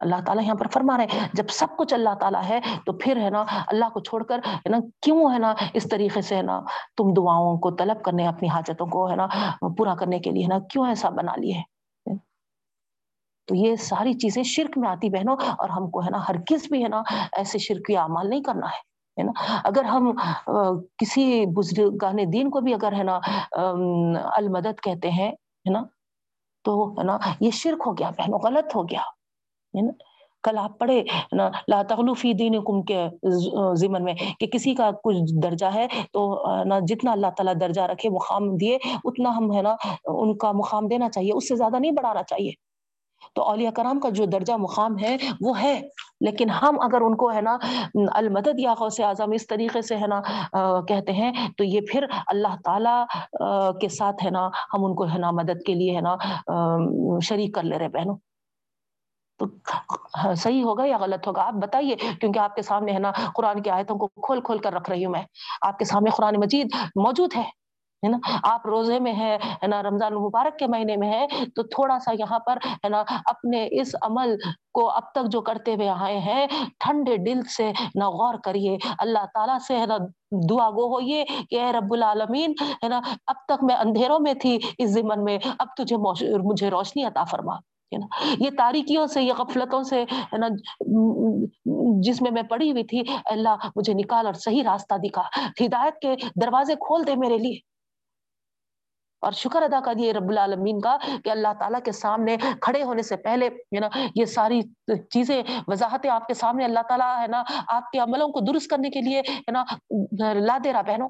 اللہ تعالیٰ یہاں پر فرما رہے ہیں۔ جب سب کچھ اللہ تعالیٰ ہے تو پھر ہے نا اللہ کو چھوڑ کر ہے نا کیوں ہے نا اس طریقے سے ہے نا تم دعاؤں کو طلب کرنے، اپنی حاجتوں کو ہے نا پورا کرنے کے لیے ہے نا کیوں ایسا بنا لیے تو یہ ساری چیزیں شرک میں آتی بہنوں، اور ہم کو ہے نا ہر کس بھی ہے نا ایسے شرکی اعمال نہیں کرنا ہے ہے نا؟ اگر ہم کسی بزرگان دین کو بھی اگر ہے نا المدد کہتے ہیں، ہے نا؟ تو ہے نا یہ شرک ہو گیا بہنوں، غلط ہو گیا۔ ہے نا۔ کل آپ پڑھے نا، لا تغلوفی دین کم کے ضمن میں کہ کسی کا کچھ درجہ ہے تو، نا، جتنا اللہ تعالیٰ درجہ رکھے، مقام دیے، اتنا ہم ہے نا، ان کا مقام دینا چاہیے، اس سے زیادہ نہیں بڑھانا چاہیے۔ تو اولیاء کرام کا جو درجہ، مقام ہے، وہ ہے۔ لیکن ہم اگر ان کو ہے نا، المدد یا غوث اعظم اس طریقے سے ہے نا کہتے ہیں، تو یہ پھر اللہ تعالیٰ کے ساتھ ہے نا، ہم ان کو ہے نا، مدد کے لیے ہے نا شریک کر لے رہے بہنوں۔ تو صحیح ہوگا یا غلط ہوگا؟ آپ بتائیے، کیونکہ آپ کے سامنے ہے نا، قرآن کی آیتوں کو کھول کھول کر رکھ رہی ہوں میں۔ آپ کے سامنے قرآن مجید موجود ہے ہے نا؟ آپ روزے میں ہے نا، رمضان المبارک کے مہینے میں ہے تو تھوڑا سا یہاں پر، ہے نا، اپنے اس عمل کو اب تک جو کرتے ہوئے آئے ہیں، ٹھنڈے دل سے نہ غور کریے۔ اللہ تعالیٰ سے، ہے نا، دعا گو ہوئیے کہ اے رب العالمین، ہے نا، اب تک میں اندھیروں میں تھی اس زمن میں، اب تجھے مجھے روشنی عطا فرما۔ یہ تاریکیوں سے، یہ غفلتوں سے، ہے نا، جس میں میں پڑی ہوئی تھی، اللہ مجھے نکال اور صحیح راستہ دکھا۔ ہدایت کے دروازے کھول دے میرے لیے۔ اور شکر ادا کر دیے رب العالمین کا کہ اللہ تعالیٰ کے سامنے کھڑے ہونے سے پہلے، ہے نا، یہ ساری چیزیں، وضاحتیں آپ کے سامنے اللہ تعالیٰ، ہے نا، آپ کے عملوں کو درست کرنے کے لیے، ہے نا، لا دے رہا بہنوں۔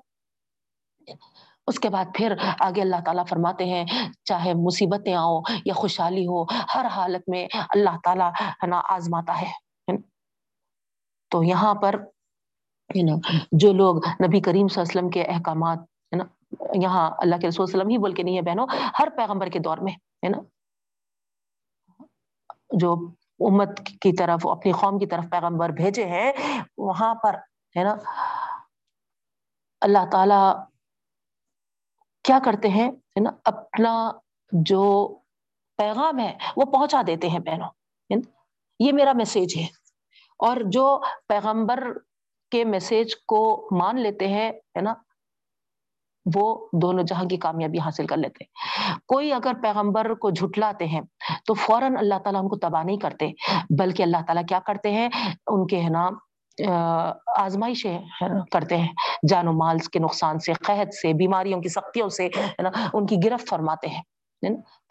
اس کے بعد پھر آگے اللہ تعالیٰ فرماتے ہیں، چاہے مصیبتیں آؤ یا خوشحالی ہو، ہر حالت میں اللہ تعالیٰ ہے نا آزماتا ہے تو یہاں پر جو لوگ نبی کریم صلی اللہ علیہ وسلم کے احکامات، ہے نا، یہاں اللہ کے رسول وسلم ہی بول کے نہیں ہے بہنوں، ہر پیغمبر کے دور میں، ہے نا؟ جو امت کی طرف، اپنی قوم کی طرف پیغمبر بھیجے ہیں، وہاں پر، ہے نا، اللہ تعالی کیا کرتے ہیں؟ نا، اپنا جو پیغام ہے، وہ پہنچا دیتے ہیں بہنوں یہ میرا میسج ہے۔ اور جو پیغمبر کے میسج کو مان لیتے ہیں، ہے نا، وہ دونوں جہاں کی کامیابی حاصل کر لیتے ہیں۔ کوئی اگر پیغمبر کو جھٹلاتے ہیں، تو فوراً اللہ تعالیٰ ان کو تباہ نہیں کرتے، بلکہ اللہ تعالیٰ کیا کرتے ہیں؟ ان کے، ہے نا آزمائشیں کرتے ہیں۔ جان و مال کے نقصان سے، قحط سے، بیماریوں کی سختیوں سے، ہے نا، ان کی گرفت فرماتے ہیں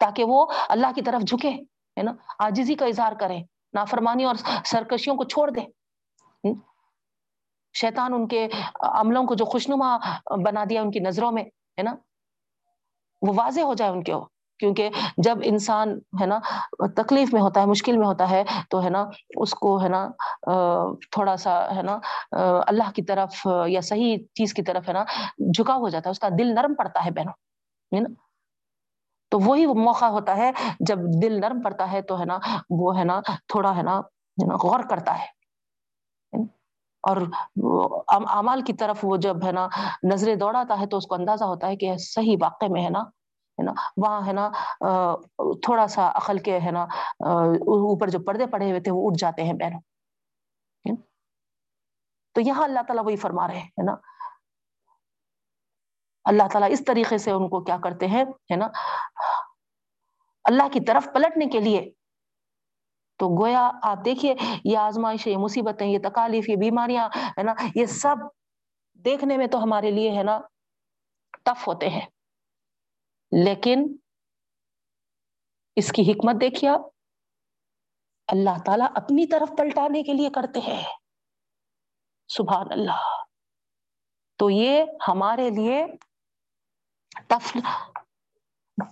تاکہ وہ اللہ کی طرف جھکے ہے نا آجزی کا اظہار کریں، نافرمانی اور سرکشیوں کو چھوڑ دیں۔ شیطان ان کے عملوں کو جو خوشنما بنا دیا ان کی نظروں میں، ہے نا، وہ واضح ہو جائے ان کے کیونکہ جب انسان ہے نا تکلیف میں ہوتا ہے، مشکل میں ہوتا ہے، تو ہے نا اس کو ہے نا تھوڑا سا ہے نا اللہ کی طرف یا صحیح چیز کی طرف ہے نا جھکا ہو جاتا ہے، اس کا دل نرم پڑتا ہے بہنوں، ہے نا؟ تو وہی موقع ہوتا ہے، جب دل نرم پڑتا ہے تو ہے نا وہ ہے نا تھوڑا ہے نا غور کرتا ہے اور اعمال کی طرف وہ جب ہے نا نظریں دوڑاتا ہے تو اس کو اندازہ ہوتا ہے کہ صحیح واقع میں ہے نا ہے نا؟ وہاں ہے نا تھوڑا سا عقل کے ہے نا اوپر جو پردے پڑے ہوئے تھے وہ اٹھ جاتے ہیں بہنوں تو یہاں اللہ تعالیٰ وہی فرما رہے ہیں نا؟ اللہ تعالیٰ اس طریقے سے ان کو کیا کرتے ہیں، ہے نا؟ اللہ کی طرف پلٹنے کے لیے۔ تو گویا آپ دیکھیے، یہ آزمائش یہ مصیبتیں، یہ تکالیف، یہ بیماریاں، ہے نا؟ یہ سب دیکھنے میں تو ہمارے لیے، ہے نا، ٹف ہوتے ہیں۔ لیکن اس کی حکمت دیکھیے اللہ تعالیٰ اپنی طرف پلٹانے کے لیے کرتے ہیں۔ سبحان اللہ۔ تو یہ ہمارے لیے ٹف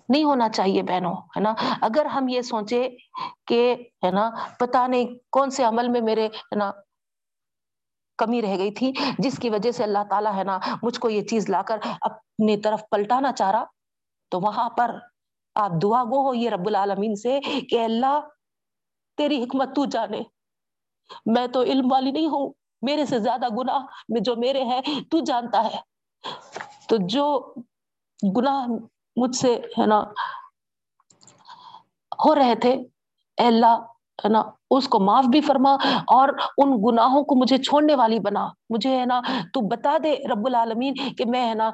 نہیں ہونا چاہیے بہنوں، ہے نا؟ اگر ہم یہ سوچے کہ، ہے نا پتا نہیں کون سے عمل میں میرے، ہے نا، کمی رہ گئی تھی، جس کی وجہ سے اللہ تعالیٰ، ہے نا، مجھ کو یہ چیز لا کر اپنی طرف پلٹانا چاہ رہا تو وہاں پر آپ دعا گو ہو یہ رب العالمین سے کہ اللہ تیری حکمت تو جانے۔ میں تو علم والی نہیں ہوں، میرے سے زیادہ گناہ میں جو میرے ہیں، تو جانتا ہے۔ تو جو گناہ مجھ سے، ہے نا، ہو رہے تھے، اے اللہ، ہے نا، اس کو معاف بھی فرما اور ان گناہوں کو مجھے چھوڑنے والی بنا۔ مجھے، ہے نا، تو بتا دے رب العالمین کہ میں، ہے نا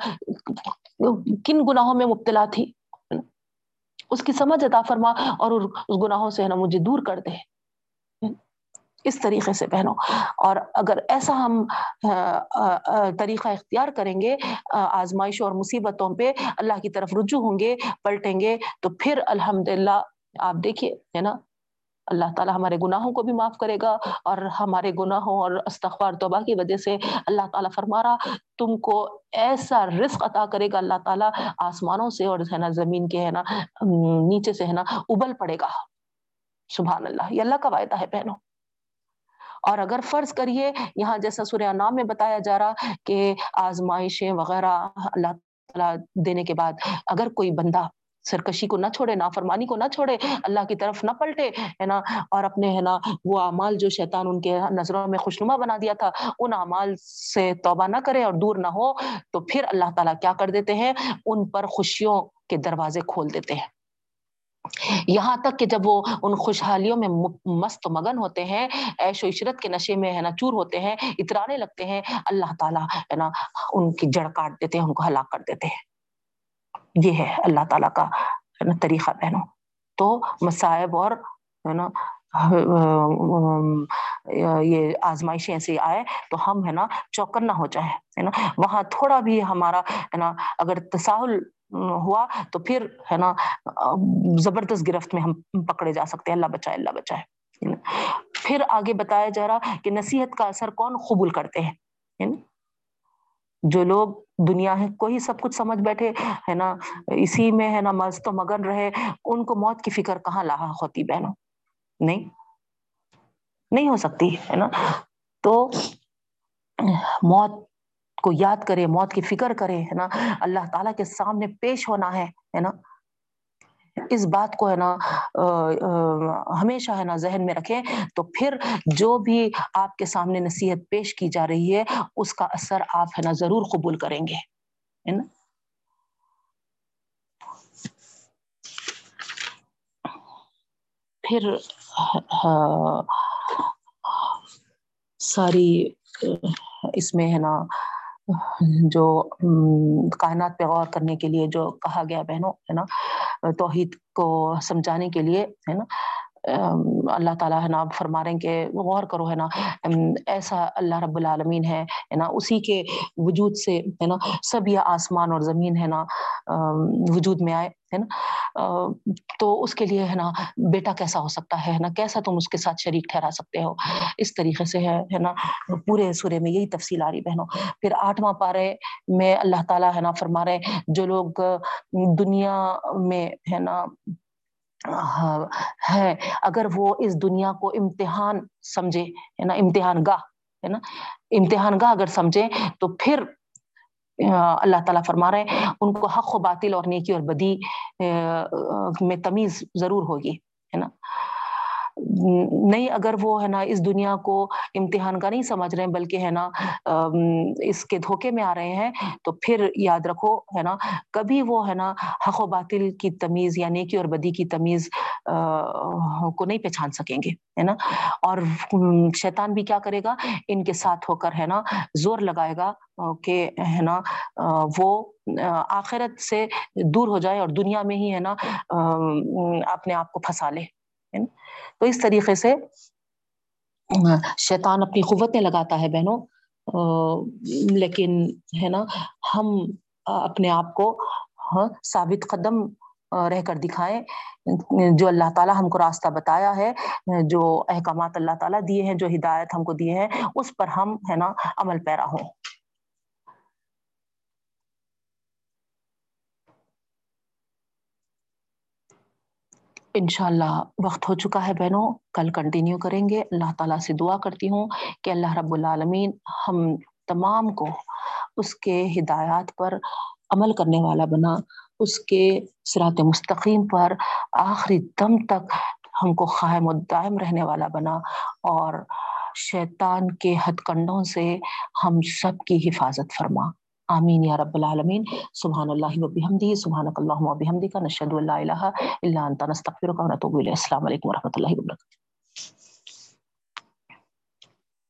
کن گناہوں میں مبتلا تھی۔ اس کی سمجھ عطا فرما اور اس گناہوں سے نا مجھے دور کر دے۔ اس طریقے سے پہنو اور اگر ایسا ہم طریقہ اختیار کریں گے آزمائشوں اور مصیبتوں پہ اللہ کی طرف رجوع ہوں گے، پلٹیں گے، تو پھر الحمد للہ آپ دیکھیے، ہے نا؟ اللہ تعالیٰ ہمارے گناہوں کو بھی معاف کرے گا اور ہمارے گناہوں اور استغفار توبہ کی وجہ سے اللہ تعالیٰ فرما رہا تم کو ایسا رزق عطا کرے گا، اللہ تعالیٰ آسمانوں سے اور ہے نا زمین کے ہے نا، نیچے سے ہے نا ابل پڑے گا۔ سبحان اللہ، یہ اللہ کا وعدہ ہے بہنوں۔ اور اگر فرض کریے، یہاں جیسا سوریہ نام میں بتایا جا رہا کہ آزمائشیں وغیرہ اللہ تعالیٰ دینے کے بعد اگر کوئی بندہ سرکشی کو نہ چھوڑے، نافرمانی کو نہ چھوڑے، اللہ کی طرف نہ پلٹے، ہے نا؟ اور اپنے، ہے نا، وہ اعمال جو شیطان ان کے نظروں میں خوشنما بنا دیا تھا، ان اعمال سے توبہ نہ کرے اور دور نہ ہو، تو پھر اللہ تعالیٰ کیا کر دیتے ہیں؟ ان پر خوشیوں کے دروازے کھول دیتے ہیں۔ یہاں تک کہ جب وہ ان خوشحالیوں میں مست مگن ہوتے ہیں ایش و عشرت کے نشے میں، ہے نا، چور ہوتے ہیں، اترانے لگتے ہیں، اللہ تعالیٰ، ہے نا، ان کی جڑ کاٹ دیتے ہیں، ان کو ہلاک کر دیتے ہیں۔ یہ ہے اللہ تعالیٰ کا، ہے نا، طریقہ بہنوں۔ تو مصائب اور، ہے نا، یہ آزمائشیں ایسے آئے تو ہم، ہے نا، چوکن نہ ہو جائے ہے نا۔ وہاں تھوڑا بھی ہمارا، ہے نا، اگر تساہل ہوا تو پھر، ہے نا، زبردست گرفت میں ہم پکڑے جا سکتے ہیں۔ اللہ بچائے اللہ بچائے پھر آگے بتایا جا رہا کہ نصیحت کا اثر کون قبول کرتے ہیں جو لوگ دنیا ہے، کوئی سب کچھ سمجھ بیٹھے، ہے نا، اسی میں، ہے نا مرض و مگن رہے، ان کو موت کی فکر کہاں لاحق ہوتی بہنوں؟ نہیں نہیں ہو سکتی، ہے نا؟ تو موت کو یاد کرے، موت کی فکر کرے، ہے نا؟ اللہ تعالیٰ کے سامنے پیش ہونا ہے ہے نا؟ اس بات کو ہے نا ہمیشہ ہے نا ذہن میں رکھیں۔ تو پھر جو بھی آپ کے سامنے نصیحت پیش کی جا رہی ہے، اس کا اثر آپ ہے نا ضرور قبول کریں گے۔ ہے نا؟ پھر ساری اس میں ہے نا جو کائنات پہ غور کرنے کے لیے جو کہا گیا بہنوں، ہے نا؟ توحید کو سمجھانے کے لیے، ہے نا؟ اللہ تعالیٰ ہے نا فرما رہے ہیں کہ غور کرو، ہے نا؟ ایسا اللہ رب العالمین ہے نا؟ اسی کے وجود سے، ہے نا؟ سب یہ آسمان اور زمین، ہے نا؟ وجود میں آئے۔ ہے نا۔ تو اس کے لیے ہے نا، بیٹا کیسا ہو سکتا ہے نا؟ کیسا تم اس کے ساتھ شریک ٹھہرا سکتے ہو؟ اس طریقے سے ہے نا؟ پورے سورے میں یہی تفصیل آ رہی بہنوں۔ پھر آٹھواں پارے میں اللہ تعالیٰ ہے نا فرما رہے جو لوگ دنیا میں ہے نا ہے، اگر وہ اس دنیا کو امتحان سمجھے، ہے نا؟ امتحان گاہ، ہے نا؟ امتحان گاہ اگر سمجھے تو پھر اللہ تعالیٰ فرما رہے ہیں ان کو حق و باطل اور نیکی اور بدی میں تمیز ضرور ہوگی۔ نہیں، اگر وہ ہے نا اس دنیا کو امتحان کا نہیں سمجھ رہے ہیں بلکہ ہے نا اس کے دھوکے میں آ رہے ہیں، تو پھر یاد رکھو ہے نا، کبھی وہ ہے نا حق و باطل کی تمیز یا نیکی اور بدی کی تمیز کو نہیں پہچان سکیں گے، ہے نا؟ اور شیطان بھی کیا کرے گا، ان کے ساتھ ہو کر ہے نا زور لگائے گا کہ ہے نا وہ آخرت سے دور ہو جائے اور دنیا میں ہی ہے نا اپنے آپ کو پھنسا لے۔ تو اس طریقے سے، شیطان اپنی قوتیں لگاتا ہے بہنوں لیکن ہے نا، ہم اپنے آپ کو ہاں، ثابت قدم رہ کر دکھائیں، جو اللہ تعالیٰ ہم کو راستہ بتایا ہے، جو احکامات اللہ تعالیٰ دیے ہیں، جو ہدایت ہم کو دیے ہیں، اس پر ہم، ہے نا، عمل پیرا ہوں۔ انشاءاللہ وقت ہو چکا ہے بہنوں، کل کنٹینیو کریں گے۔ اللہ تعالیٰ سے دعا کرتی ہوں کہ اللہ رب العالمین ہم تمام کو اس کے ہدایات پر عمل کرنے والا بنا، اس کے سرات مستقیم پر آخری دم تک ہم کو قائم و دائم رہنے والا بنا اور شیطان کے ہتھ کنڈوں سے ہم سب کی حفاظت فرما۔ آمین یا رب العالمین۔ سبحان اللہ و بحمدی، سبحانک اللہم و بحمدی کا نشہد اللہ الہ الا انتا نستغفرک و نتوب علیہ السلام علیکم و رحمۃ اللہ وبرکاتہ۔